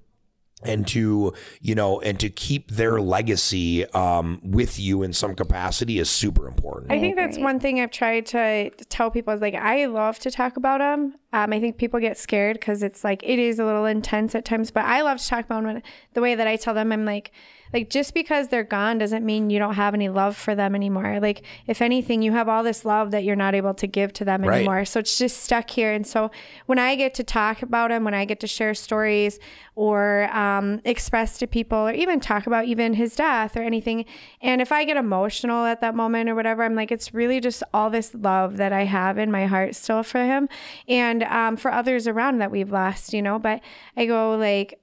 and to you know and to keep their legacy um, with you in some capacity is super important. I think that's one thing I've tried to tell people is like I love to talk about them. Um, I think people get scared because it's like it is a little intense at times, but I love to talk about them. The way that I tell them, I'm like, like just because they're gone doesn't mean you don't have any love for them anymore. Like if anything, you have all this love that you're not able to give to them Right. anymore. So it's just stuck here. And so when I get to talk about them, when I get to share stories or um, express to people, or even talk about even his death or anything, and if I get emotional at that moment or whatever, I'm like, it's really just all this love that I have in my heart still for him and um, for others around that we've lost, you know. But I go like,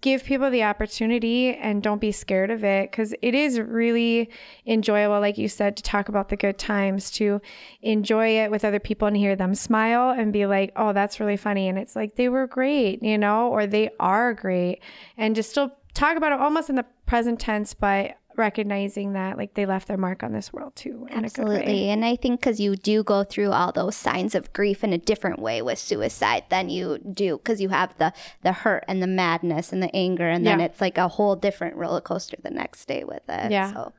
give people the opportunity and don't be scared of it because it is really enjoyable like you said to talk about the good times to enjoy it with other people and hear them smile and be like oh that's really funny. And it's like they were great you know or they are great. And just still talk about it almost in the present tense but recognizing that like they left their mark on this world too in a good way. Absolutely. And I think because you do go through all those signs of grief in a different way with suicide than you do because you have the the hurt and the madness and the anger, and then Yeah. it's like a whole different roller coaster the next day with it. Yeah. So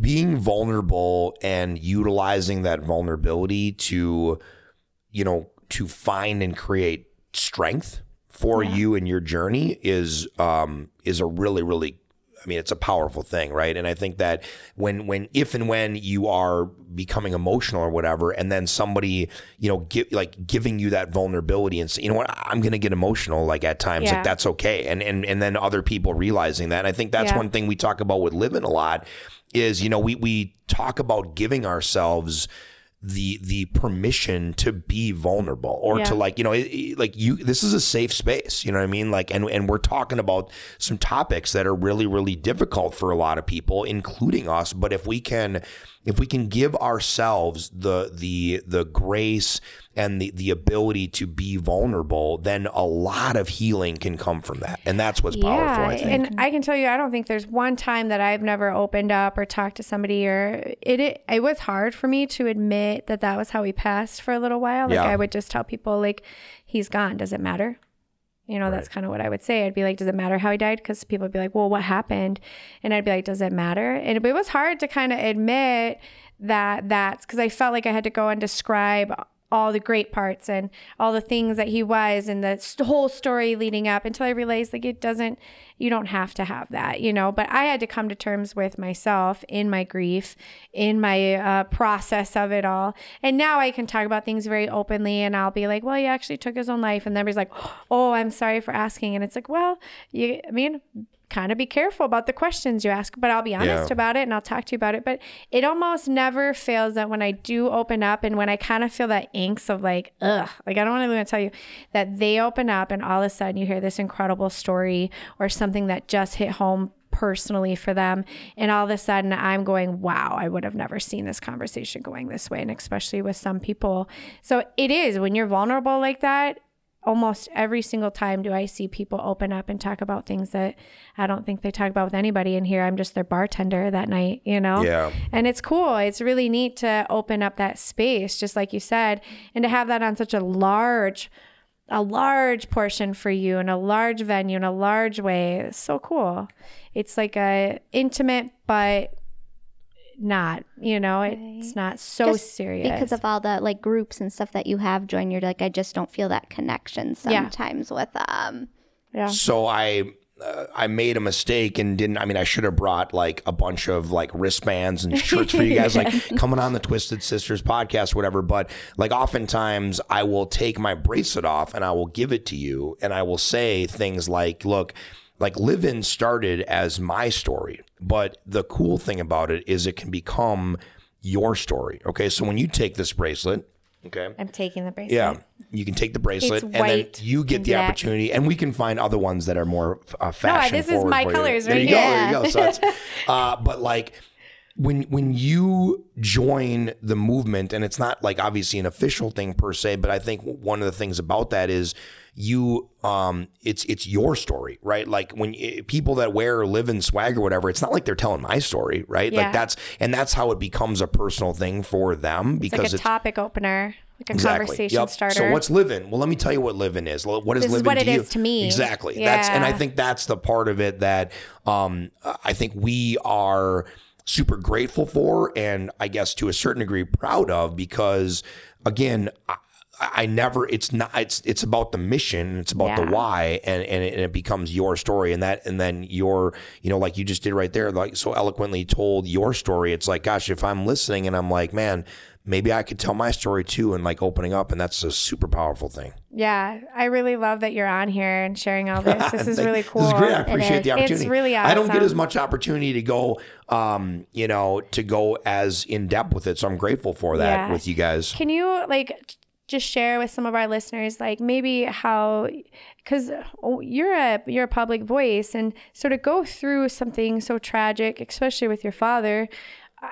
being vulnerable and utilizing that vulnerability to you know to find and create strength for you in your journey is um is a really really I mean it's a powerful thing right and I think that when when if and when you are becoming emotional or whatever and then somebody you know give like giving you that vulnerability and say you know what I'm going to get emotional like at times Yeah. like that's okay and and and then other people realizing that and I think that's Yeah. one thing we talk about with living a lot is you know we we talk about giving ourselves the the permission to be vulnerable or Yeah. to like you know like you this is a safe space you know what i mean like and and we're talking about some topics that are really really difficult for a lot of people including us but if we can if we can give ourselves the the the grace and the the ability to be vulnerable then a lot of healing can come from that and that's what's powerful i think and I can tell you, I don't think there's one time that I've never opened up or talked to somebody, or it. It, it was hard for me to admit that that was how he passed for a little while. Like Yeah. I would just tell people, like, he's gone. Does it matter? You know, that's kind of what I would say. I'd be like, does it matter how he died? Because people would be like, well, what happened? And I'd be like, does it matter? And it was hard to kind of admit that that's because I felt like I had to go and describe all the great parts and all the things that he was and the st- whole story leading up until I realized like it doesn't you don't have to have that you know? But I had to come to terms with myself in my grief in my uh, process of it all. And now I can talk about things very openly and I'll be like well he actually took his own life. And then everybody's like oh I'm sorry for asking. And it's like well you I mean kind of be careful about the questions you ask, but I'll be honest Yeah. about it and I'll talk to you about it. But it almost never fails that when I do open up and when I kind of feel that angst of like, ugh, like I don't want to even tell you that they open up and all of a sudden you hear this incredible story or something that just hit home personally for them. And all of a sudden I'm going, wow, I would have never seen this conversation going this way. And especially with some people. So it is when you're vulnerable like that, almost every single time do I see people open up and talk about things that I don't think they talk about with anybody in here. I'm just their bartender that night, you know? Yeah. And it's cool. It's really neat to open up that space, just like you said, and to have that on such a large, a large portion for you in a large venue in a large way. It's so cool. It's like a intimate, but not, you know, it's not so Just serious. because of all the like groups and stuff that you have joined. You're like, I just don't feel that connection Yeah. sometimes with um. yeah. So I uh, I made a mistake and didn't. I mean, I should have brought like a bunch of like wristbands and shirts for you guys, like coming on the Twisted Sisters podcast, whatever. But like, oftentimes I will take my bracelet off and I will give it to you, and I will say things like, "Look." Like Livin started as my story, but the cool thing about it is it can become your story. Okay, so when you take this bracelet, okay, I'm taking the bracelet. yeah, you can take the bracelet, and then white you get and the black. opportunity, and we can find other ones that are more uh, fashion. this is forward my for you. colors There right you here. go. There you go. So that's, uh, but like when when you join the movement, and it's not like obviously an official thing per se, but I think one of the things about that is you um it's it's your story right like when y- people that wear or Livin swag or whatever it's not like they're telling my story right Yeah. like that's and that's how it becomes a personal thing for them It's because like a topic opener, like a Exactly. conversation Yep. starter. So what's living? Well, let me tell you what living is. What is This is living what to it you? is to me. Exactly. That's and I think that's the part of it that um, I think we are super grateful for, and I guess to a certain degree proud of because again. I, never. It's not. It's it's about the mission. It's about the why, and and it, and it becomes your story, and that and then your you know like you just did right there, like so eloquently told your story. It's like, gosh, if I'm listening and I'm like, man, maybe I could tell my story too, and like opening up, and that's a super powerful thing. Yeah, I really love that you're on here and sharing all this. This is really cool. This is great. I It appreciate the opportunity. It's really awesome. I don't get as much opportunity to go, um, you know, to go as in depth with it. So I'm grateful for that Yeah. with you guys. Can you like just share with some of our listeners, like maybe how, because oh, you're a you're a public voice, and sort of go through something so tragic, especially with your father.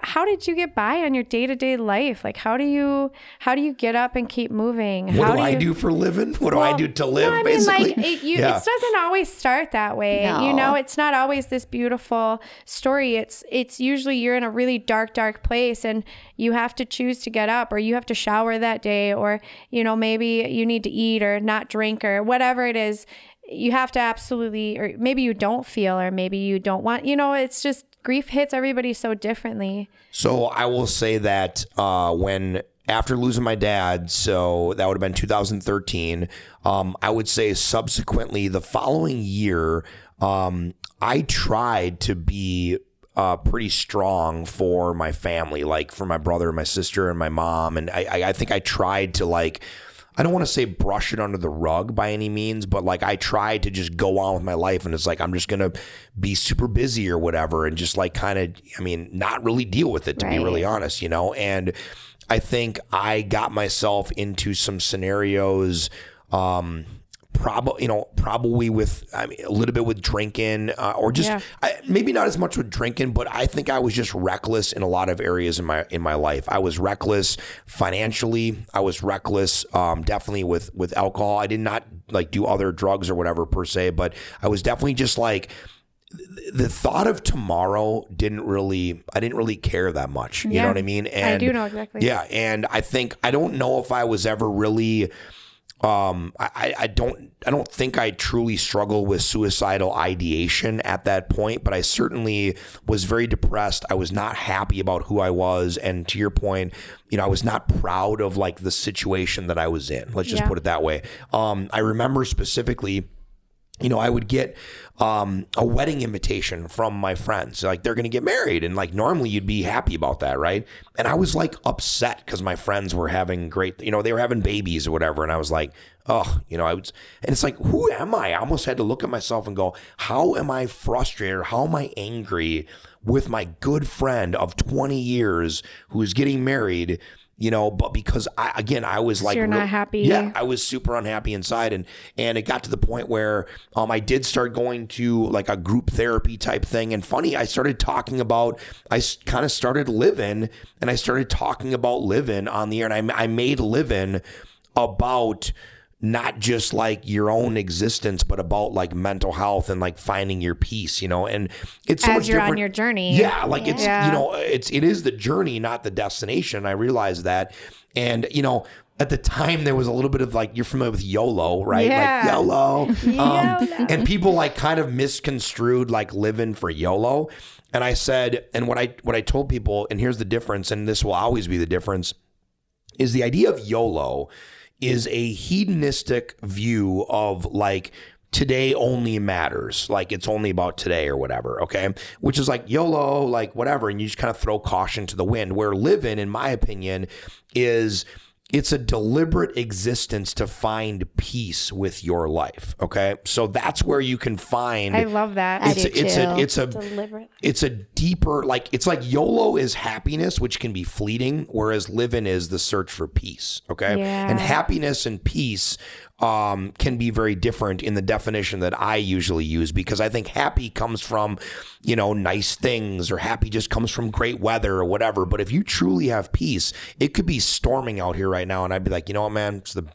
How did you get by on your day to day life? Like, how do you how do you get up and keep moving? What how do, I you, do for living? What do I do to live? no, I mean, basically, like it, you, yeah. it doesn't always start that way. You know, it's not always this beautiful story. It's it's usually you're in a really dark, dark place, and you have to choose to get up, or you have to shower that day, or you know maybe you need to eat or not drink or whatever it is. You have to absolutely, or maybe you don't feel, or maybe you don't want. You know, it's just grief hits everybody so differently. So I will say that uh, when after losing my dad, so that would have been 2013. Um, I would say subsequently the following year, um, I tried to be uh, pretty strong for my family, like for my brother, and my sister, and my mom, and I, I, I think I tried to like. I don't want to say brush it under the rug by any means, but like I tried to just go on with my life and it's like I'm just going to be super busy or whatever and just like kind of I mean not really deal with it to be really honest, you know. And I think I got myself into some scenarios um probably you know probably with I mean a little bit with drinking uh, or just Yeah. I, maybe not as much with drinking but I think I was just reckless in a lot of areas in my in my life I was reckless financially I was reckless um, definitely with with alcohol I did not like do other drugs or whatever per se but I was definitely just like the thought of tomorrow didn't really I didn't really care that much you Yeah. know what I mean and I do know exactly. yeah and I think I don't know if I was ever really um I, I- don't I don't think I truly struggle with suicidal ideation at that point, but I certainly was very depressed. I was not happy about who I was. And to your point, you know, I was not proud of like the situation that I was in. Let's just Yeah. put it that way. Um, I remember specifically you know, I would get um, a wedding invitation from my friends. Like they're going to get married. And like normally you'd be happy about that, right? And I was like upset because my friends were having great, you know, they were having babies or whatever. And I was like, oh, you know, I was, and it's like, who am I? I almost had to look at myself and go, how am I frustrated? How am I angry with my good friend of 20 years who's getting married? You know but because i again i was like you're not happy. yeah i was super unhappy inside and and it got to the point where um i did start going to like a group therapy type thing and funny i started talking about i kind of started living and i started talking about living on the air and i, I made living about not just like your own existence, but about like mental health and like finding your peace, you know. And it's so As much you're different. on your journey. Yeah, like it's Yeah. you know, it's it is the journey, not the destination. I realize that, and you know. At the time, there was a little bit of like you're familiar with YOLO, right? Yeah. Like YOLO, um, YOLO. and people like kind of misconstrued like living for YOLO. And I said, and what I what I told people, and here's the difference, and this will always be the difference is the idea of YOLO is a hedonistic view of like today only matters like it's only about today or whatever okay? Which is like YOLO like whatever and you just kind of throw caution to the wind. Where living in my opinion is it's a deliberate existence to find peace with your life okay so that's where you can find I love that. I it's do a, it's a it's a Deliberate. it's a deeper like it's like YOLO is happiness, which can be fleeting, whereas living is the search for peace. Okay, Yeah. and happiness and peace um, can be very different in the definition that I usually use because I think happy comes from you know nice things or happy just comes from great weather or whatever. But if you truly have peace, it could be storming out here right now, and I'd be like, you know what, man, it's the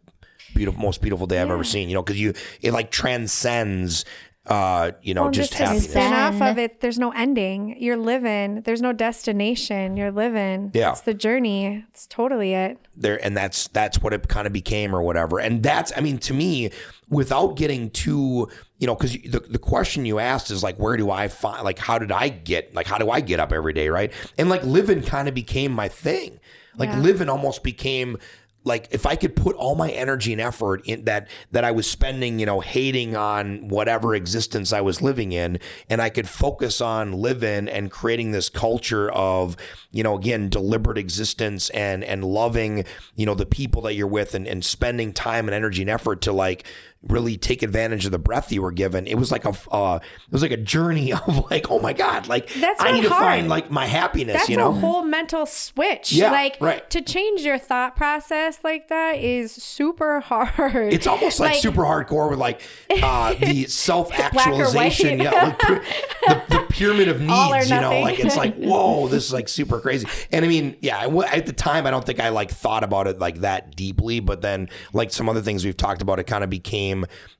beautiful, most beautiful day I've ever seen. You know, because you it like transcends. Uh, you know, Well, just just to happiness. spin off of it, there's no ending. You're living. There's no destination. You're living. Yeah. It's the journey. It's totally it. there and that's that's what it kind of became or whatever and that's i mean to me without getting too you know because the, the question you asked is like where do i find like how did i get like how do i get up every day right and like living kind of became my thing like Yeah. living almost became like if I could put all my energy and effort in that that I was spending, you know, hating on whatever existence I was living in, and I could focus on living and creating this culture of, you know, again, deliberate existence and and loving, you know, the people that you're with and, and spending time and energy and effort to like really take advantage of the breath you were given. It was like a uh, it was like a journey of like, oh my God, like That's I need to find like my happiness, That's you know? a whole mental switch. Yeah, like right. to change your thought process like that is super hard. It's almost like, super hardcore with like uh, the self actualization, yeah, like the, the pyramid of needs. You know, like it's like whoa, this is like super crazy. And I mean, yeah, at the time, I don't think I like thought about it like that deeply. But then, like some other things we've talked about, it kind of became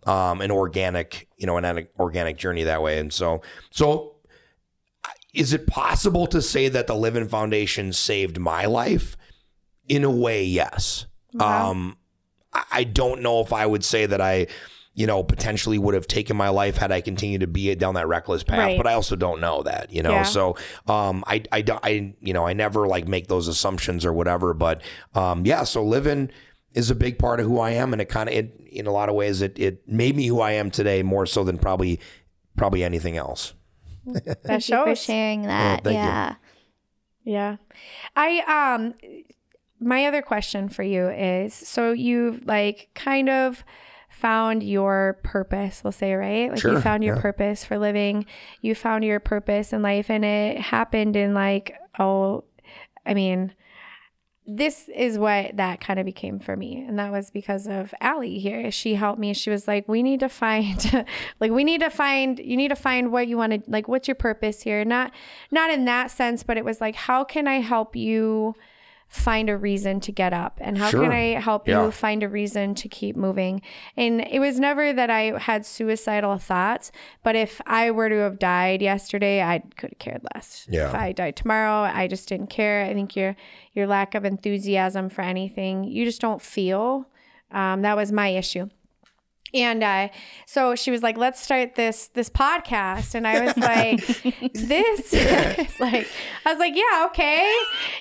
um, an organic, you know, an, an organic journey that way. And so, so is it possible to say that the Livin Foundation saved my life? In a way, yes. Um, I- don't know if I would say that I, you know, potentially would have taken my life had I continued to be it down that reckless path. Right. But I also don't know that, you know. Yeah. So, um, I, I, don't- I, you know, I never like make those assumptions or whatever. But, um, yeah. So living is a big part of who I am, and it kind of, it, in a lot of ways, it, it made me who I am today more so than probably, probably anything else. that Thank you for sharing that. thank you. yeah. Yeah. I um my other question for you is so you like kind of found your purpose, we'll say, right? Like you found your yeah. purpose for living. You found your purpose in life and it happened in like oh I mean this is what that kind of became for me. And that was because of Allie here. She helped me. She was like, we need to find, like, we need to find, you need to find what you want to, like, what's your purpose here? Not, not in that sense, but it was like, how can I help you find a reason to get up? And how Sure. can I help Yeah. you find a reason to keep moving? And it was never that I had suicidal thoughts, but if I were to have died yesterday, I could have cared less. Yeah. If I died tomorrow, I just didn't care. I think your your lack of enthusiasm for anything, you just don't feel. Um, that was my issue. And uh, so she was like, "Let's start this this podcast," and I was like, "This is like," I was like, "Yeah, okay,"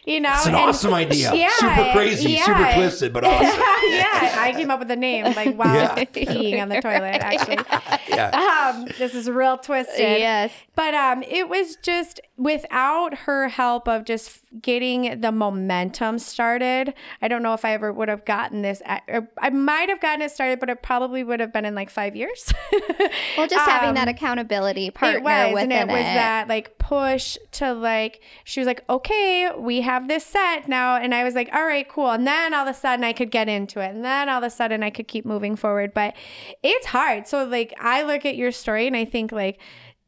you know. It's an and- awesome idea. Yeah, super crazy, yeah. super twisted, but awesome. yeah, I came up with the name like while Yeah. peeing on the toilet. Actually, Yeah. um, this is real twisted. Yes. But um, it was just without her help of just getting the momentum started. I don't know if I ever would have gotten this. Or I might have gotten it started, but it probably would have been in like five years. Well, just having Um, that accountability partner it was, within and it was it. that like push to like. She was like, "Okay, we have this set now," and I was like, "All right, cool." And then all of a sudden, I could get into it, and then all of a sudden, I could keep moving forward. But it's hard. So like, I look at your story and I think like,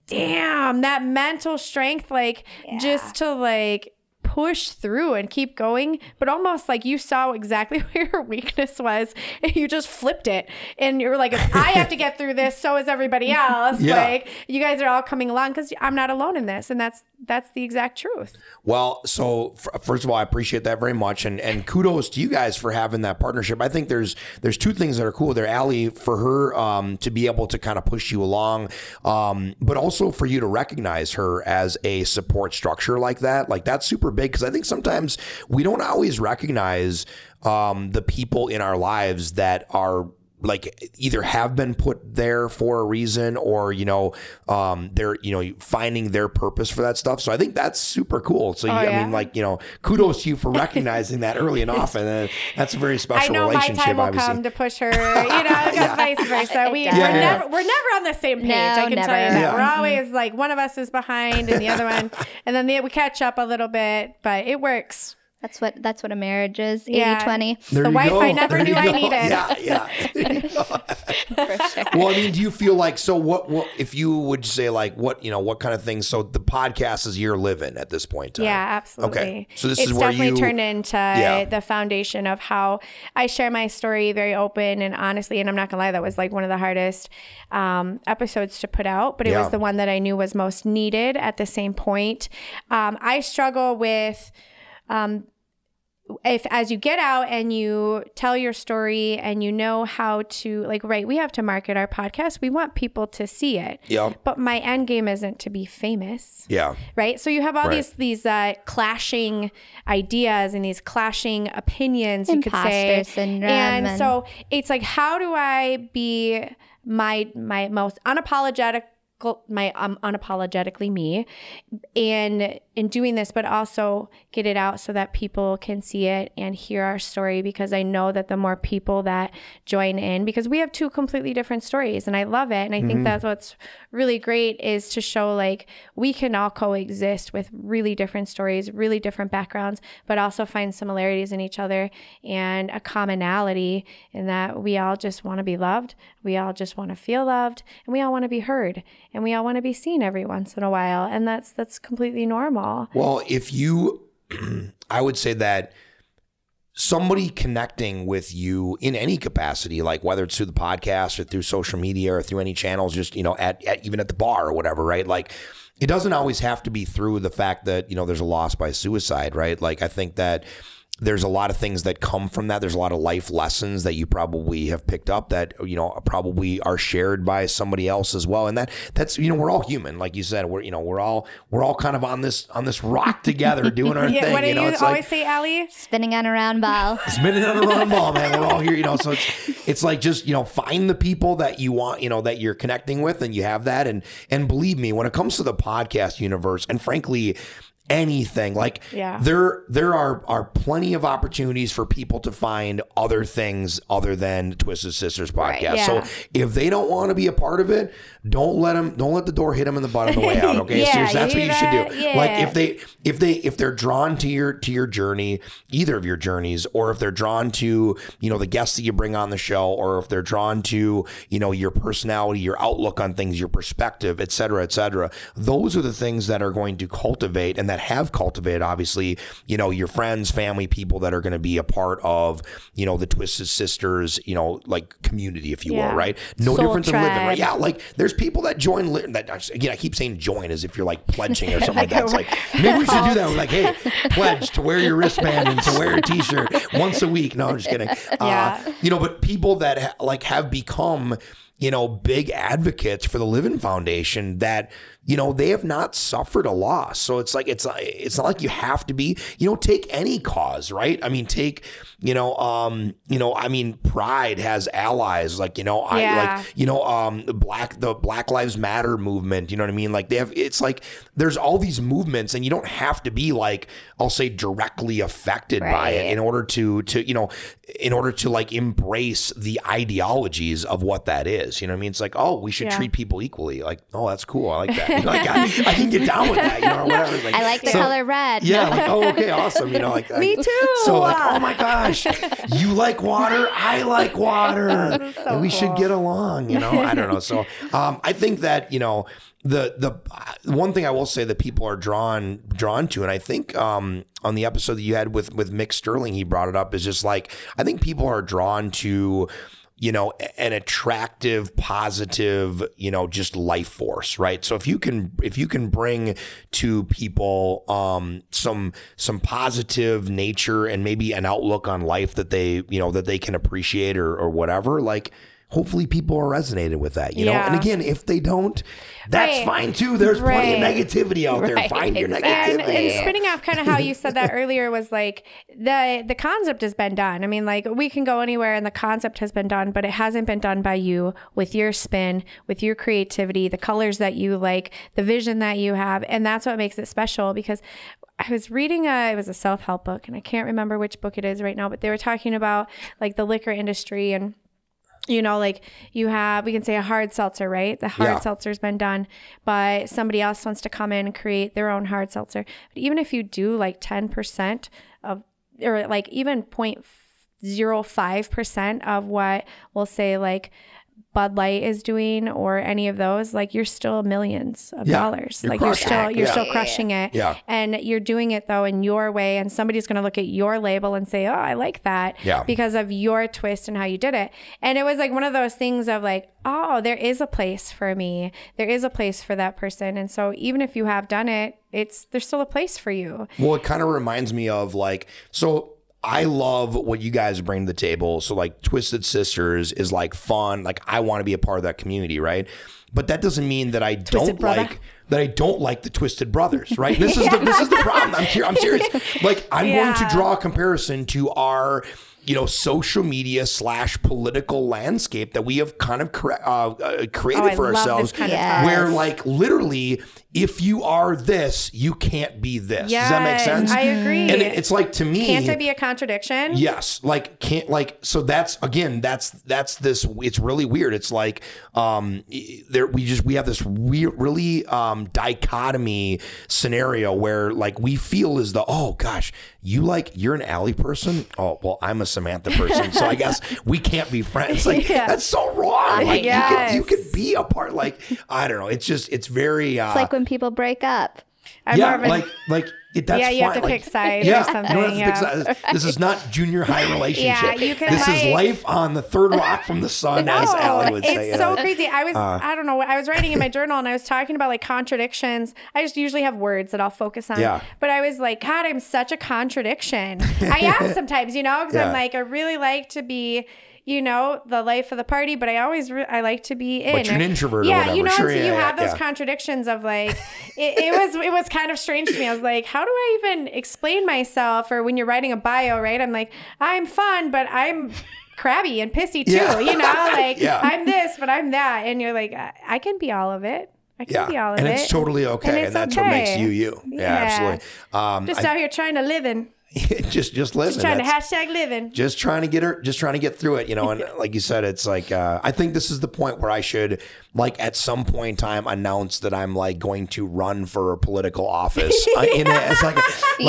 damn, that mental strength, like just to like push through and keep going, but almost like you saw exactly where your weakness was and you just flipped it. And you're like, I have to get through this, so is everybody else. Yeah. Like you guys are all coming along because I'm not alone in this. And that's that's the exact truth. Well, so f- first of all, I appreciate that very much, and and kudos to you guys for having that partnership. I think there's there's two things that are cool there, Allie, for her um, to be able to kind of push you along, um, but also for you to recognize her as a support structure like that. Like that's super big because I think sometimes we don't always recognize um, the people in our lives that are like either have been put there for a reason or you know um they're you know finding their purpose for that stuff so i think that's super cool so you, i Oh, mean like you know kudos to you for recognizing that early and often and that's a very I special know my relationship time will obviously come to push her, you know, because vice versa. We, It we're, does. never, we're never on the same page. No, I can tell you that. Yeah. We're always like one of us is behind and the other one, and then the, we catch up a little bit, but it works. That's what that's what a marriage is. 80 Yeah. 20. There the you wife go. I never There knew you I needed. Yeah, yeah. There you well, I mean, do you feel like so? What? What if you would say like what? You know, what kind of things? So the podcast is your living at this point. in time. Yeah, absolutely. Okay, so this it's is where definitely you turned into Yeah. the foundation of how I share my story very open and honestly. And I'm not gonna lie, that was like one of the hardest um, episodes to put out, but it Yeah. was the one that I knew was most needed at the same point. Um, I struggle with. Um, if as you get out and you tell your story and you know how to like right we have to market our podcast we want people to see it Yeah. but my end game isn't to be famous Yeah. right so you have all Right. these these uh, clashing ideas and these clashing opinions you could say syndrome and, and- so it's like how do i be my my most unapologetic my um, unapologetically me and in doing this but also get it out so that people can see it and hear our story because i know that the more people that join in because we have two completely different stories and i love it and i think mm-hmm. that's what's really great is to show like we can all coexist with really different stories really different backgrounds but also find similarities in each other and a commonality in that we all just want to be loved we all just want to feel loved and we all want to be heard and we all want to be seen every once in a while and that's that's completely normal Well, if you, I would say that somebody connecting with you in any capacity, like whether it's through the podcast or through social media or through any channels, just, you know, at, at even at the bar or whatever, right? Like, it doesn't always have to be through the fact that, you know, there's a loss by suicide, right? Like, I think that there's a lot of things that come from that. There's a lot of life lessons that you probably have picked up that you know probably are shared by somebody else as well. And that that's you know we're all human, like you said. We're you know we're all we're all kind of on this on this rock together doing our yeah thing. what do you you, know, it's always like say Allie? Spinning on a round ball. spinning on a round ball, man. We're all here, you know. So it's it's like just you know find the people that you want, you know, that you're connecting with, and you have that. And and believe me, when it comes to the podcast universe, and frankly, anything like Yeah. there there are are plenty of opportunities for people to find other things other than Twisted Sisters podcast. Yeah. So if they don't want to be a part of it, don't let them don't let the door hit them in the butt on the way out. Okay, Yeah, Seriously, that's what you hear should do. that? Like if they if they if they're drawn to your to your journey, either of your journeys, or if they're drawn to you know the guests that you bring on the show, or if they're drawn to you know your personality, your outlook on things, your perspective, et cetera, et cetera. Those are the things that are going to cultivate and that that have cultivated, obviously, you know, your friends, family, people that are going to be a part of, you know, the Twisted Sisters, you know, like community, if you Yeah. will, right? No Soul different than living, right? Yeah, like there's people that join. Li- that again, I keep saying join as if you're like pledging or something like that. It's like maybe we should do that. We're like, hey, pledge to wear your wristband and to wear a T-shirt once a week. No, I'm just kidding. Yeah. Uh, you know, but people that ha- like have become you know big advocates for the Livin Foundation that you know they have not suffered a loss. So it's like it's it's not like you have to be. You know, take any cause, right? I mean, take you know, um, you know, I mean, Pride has allies like you know, I Yeah. like you know, um, the black the Black Lives Matter movement. You know what I mean? Like they have. It's like there's all these movements, and you don't have to be like I'll say directly affected by it in order to to you know in order to like embrace the ideologies of what that is. You know what I mean? It's like oh, we should Yeah. treat people equally. Like oh, that's cool. I like that. You know, like I, I can get down with that. You know, whatever. Like, I like the so- color red. yeah, like oh, okay, awesome. You know, like Me like- too. So like, oh my gosh, you like water, I like water, and we should get along. You know, I don't know. So um, I think that you know the the one thing I will say that people are drawn drawn to, and I think um, on the episode that you had with with Mick Sterling, he brought it up is just like I think people are drawn to you know an attractive positive you know just life force right? So if you can if you can bring to people um some some positive nature and maybe an outlook on life that they you know that they can appreciate or or whatever like hopefully people are resonated with that you know? And again if they don't that's Right. fine too. There's plenty of negativity out there. Right, find your exactly. and, negativity. and spinning off kind of how you said that earlier was like the the concept has been done. I mean like we can go anywhere and the concept has been done but it hasn't been done by you with your spin with your creativity the colors that you like the vision that you have. And that's what makes it special because I was reading a it was a self-help book and I can't remember which book it is right now but they were talking about like the liquor industry and you know, like you have, we can say a hard seltzer, right? The hard Yeah. seltzer's been done, but somebody else wants to come in and create their own hard seltzer. But even if you do like 10% of, or like even 0.05% of what we'll say like Bud Light is doing or any of those, like you're still millions of Yeah. dollars. You're like you're still, it. you're Yeah. still crushing it. Yeah. And you're doing it though in your way. And somebody's going to look at your label and say, oh, I like that Yeah. because of your twist and how you did it. And it was like one of those things of like, oh, there is a place for me. There is a place for that person. And so even if you have done it, it's there's still a place for you. Well, it kind of reminds me of like, so I love what you guys bring to the table. So, like, Twisted Sisters is like fun. Like, I want to be a part of that community, right? But that doesn't mean that I don't brother. like that I don't like the Twisted Brothers, right? This is the, this is the problem. I'm I'm serious. Like, I'm going to draw a comparison to our you know social media slash political landscape that we have kind of cre- uh, uh, created Oh, for ourselves kind of Yes. where like literally if you are this you can't be this does that make sense I agree. and it- it's like to me Can't it be a contradiction? Yes, like can't like so that's again that's that's this it's really weird. It's like um there we just we have this weird really um dichotomy scenario where like we feel as though oh gosh, you like you're an Allie person? Oh, well I'm a Samantha person. So I guess we can't be friends. Like Yeah. that's so wrong. Like Yes. you could you could be a part like I don't know. It's just it's very uh It's like when people break up. I'm yeah, a- like like it, that's Yeah, you have to like, pick sides or yeah, something, have to yeah. pick sides. This is not junior high relationship. yeah, you can this is life on the third rock from the sun, as Allie would it's say. you so crazy. I was, Uh. I don't know, I was writing in my journal and I was talking about like contradictions. I just usually have words that I'll focus on. Yeah. But I was like, God, I'm such a contradiction. I am sometimes, you know, because Yeah. I'm like, I really like to be. You know the life of the party, but I always re- I like to be in. But you're an introvert Yeah, you know, Sure, so yeah, you yeah, have those yeah. contradictions of like, it, it was it was kind of strange to me. I was like, how do I even explain myself? Or when you're writing a bio, right? I'm like, I'm fun, but I'm crabby and pissy too. Yeah. You know, like Yeah. I'm this, but I'm that, and you're like, I, I can be all of it. I can Yeah, be all of and it. And it's totally okay, and, it's that's what makes you you. Yeah, Yeah. absolutely. Um, just I- out here trying to live in, just just living. just trying to hashtag living. just trying to get her just trying to get through it you know and like you said it's like uh, i think this is the point where i should like at some point in time announce that i'm like going to run for a political office uh, in it it's like like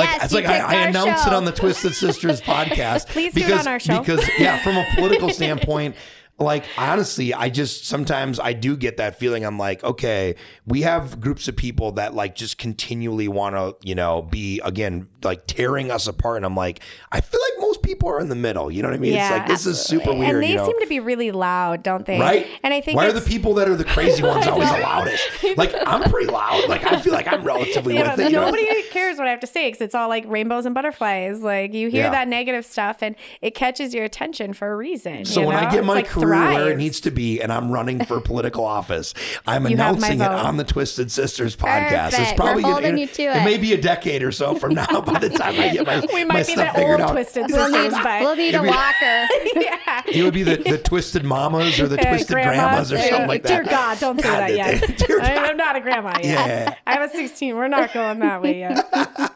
Yes, it's like I, I our announced it on the twisted sisters podcast Please do it on our show. because yeah from a political standpoint like honestly, I just sometimes I do get that feeling. I'm like, okay, we have groups of people that like just continually want to, you know, be again like tearing us apart, and I'm like, I feel like most people are in the middle. You know what I mean? it's like this is super weird. And they you know? seem to be really loud, don't they? Right? And I think why are the people that are the crazy ones always the loudest? Like I'm pretty loud. Like I feel like I'm relatively Yeah, with it. you know? nobody cares what I have to say because it's all like rainbows and butterflies. Like you hear Yeah. that negative stuff and it catches your attention for a reason. So when I get my like career where it needs to be, and I'm running for political office, I'm You announcing it on the Twisted Sisters podcast. It's probably We're gonna- you to it. it. may be a decade or so from now. By the time I get my, we my be stuff the figured old out, twisted We'll sisters, need, but we'll need a walker. yeah. it would be the, the twisted mamas or the Yeah, twisted grandmas, or something like that. Dear. God, don't say God, that yet. dear I- God. I'm not a grandma yet. Yeah. I was 16. We're not going that way yet.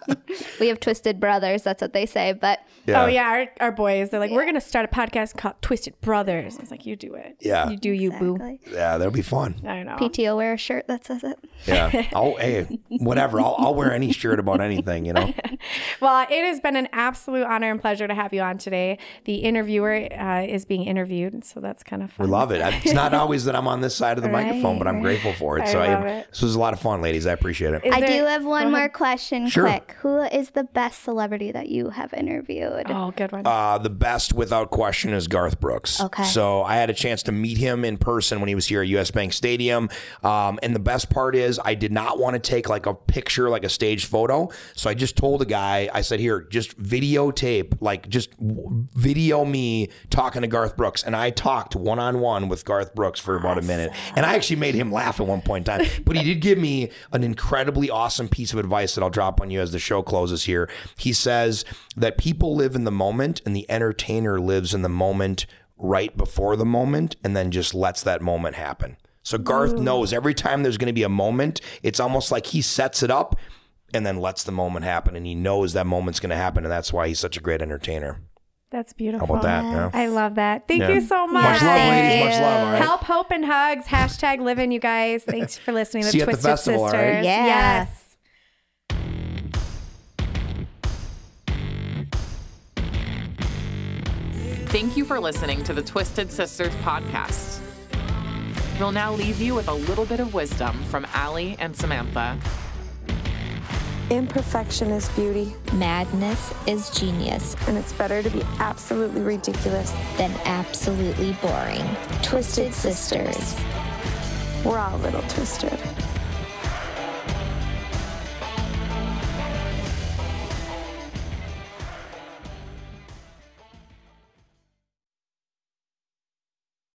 we have twisted brothers. That's what they say. But Oh yeah, our, our boys. They're like, we're gonna start a podcast called Twisted Brothers. I was like, you do it. Yeah. You do you, boo. Exactly. Yeah, that'll be fun. I know. PTO wear a shirt that says it. Yeah. Oh, hey, whatever. I'll, I'll wear any shirt about anything, you know? Well, it has been an absolute honor and pleasure to have you on today. The interviewer uh, is being interviewed, so that's kind of fun. We love it. It's not always that I'm on this side of the Right, microphone, but I'm grateful for it. I so love I, it. this was a lot of fun, ladies. I appreciate it. Is I there- do have one more ahead. question Sure. quick. Who is the best celebrity that you have interviewed? Oh, good one. Uh, the best, without question, is Garth Brooks. Okay. So I had a chance to meet him in person when he was here at US Bank Stadium. Um, and the best part is, I did not want to take like a picture, like a staged photo. So I just told the guy, I said, here, just videotape, like just video me talking to Garth Brooks. And I talked one on one with Garth Brooks for about a minute. And I actually made him laugh at one point in time. But he did give me an incredibly awesome piece of advice that I'll drop on you as the show closes here. He says that people live in the moment and the entertainer lives in the moment right before the moment and then just lets that moment happen. So Garth mm. knows every time there's going to be a moment, it's almost like he sets it up and then lets the moment happen and he knows that moment's going to happen and that's why he's such a great entertainer. That's beautiful. How about that? Yeah. I love that. Thank Yeah. you so much. Much love, ladies. Much love. All right. Help, hope, and hugs. Hashtag Livin, you guys. Thanks for listening to See you at the Twisted festival, Sisters. right? Yeah. Yes. Thank you for listening to the Twisted Sisters podcast. We'll now leave you with a little bit of wisdom from Allie and Samantha. Imperfection is beauty, Madness is genius, and it's better to be absolutely ridiculous. than absolutely boring. Twisted Sisters. We're all a little twisted.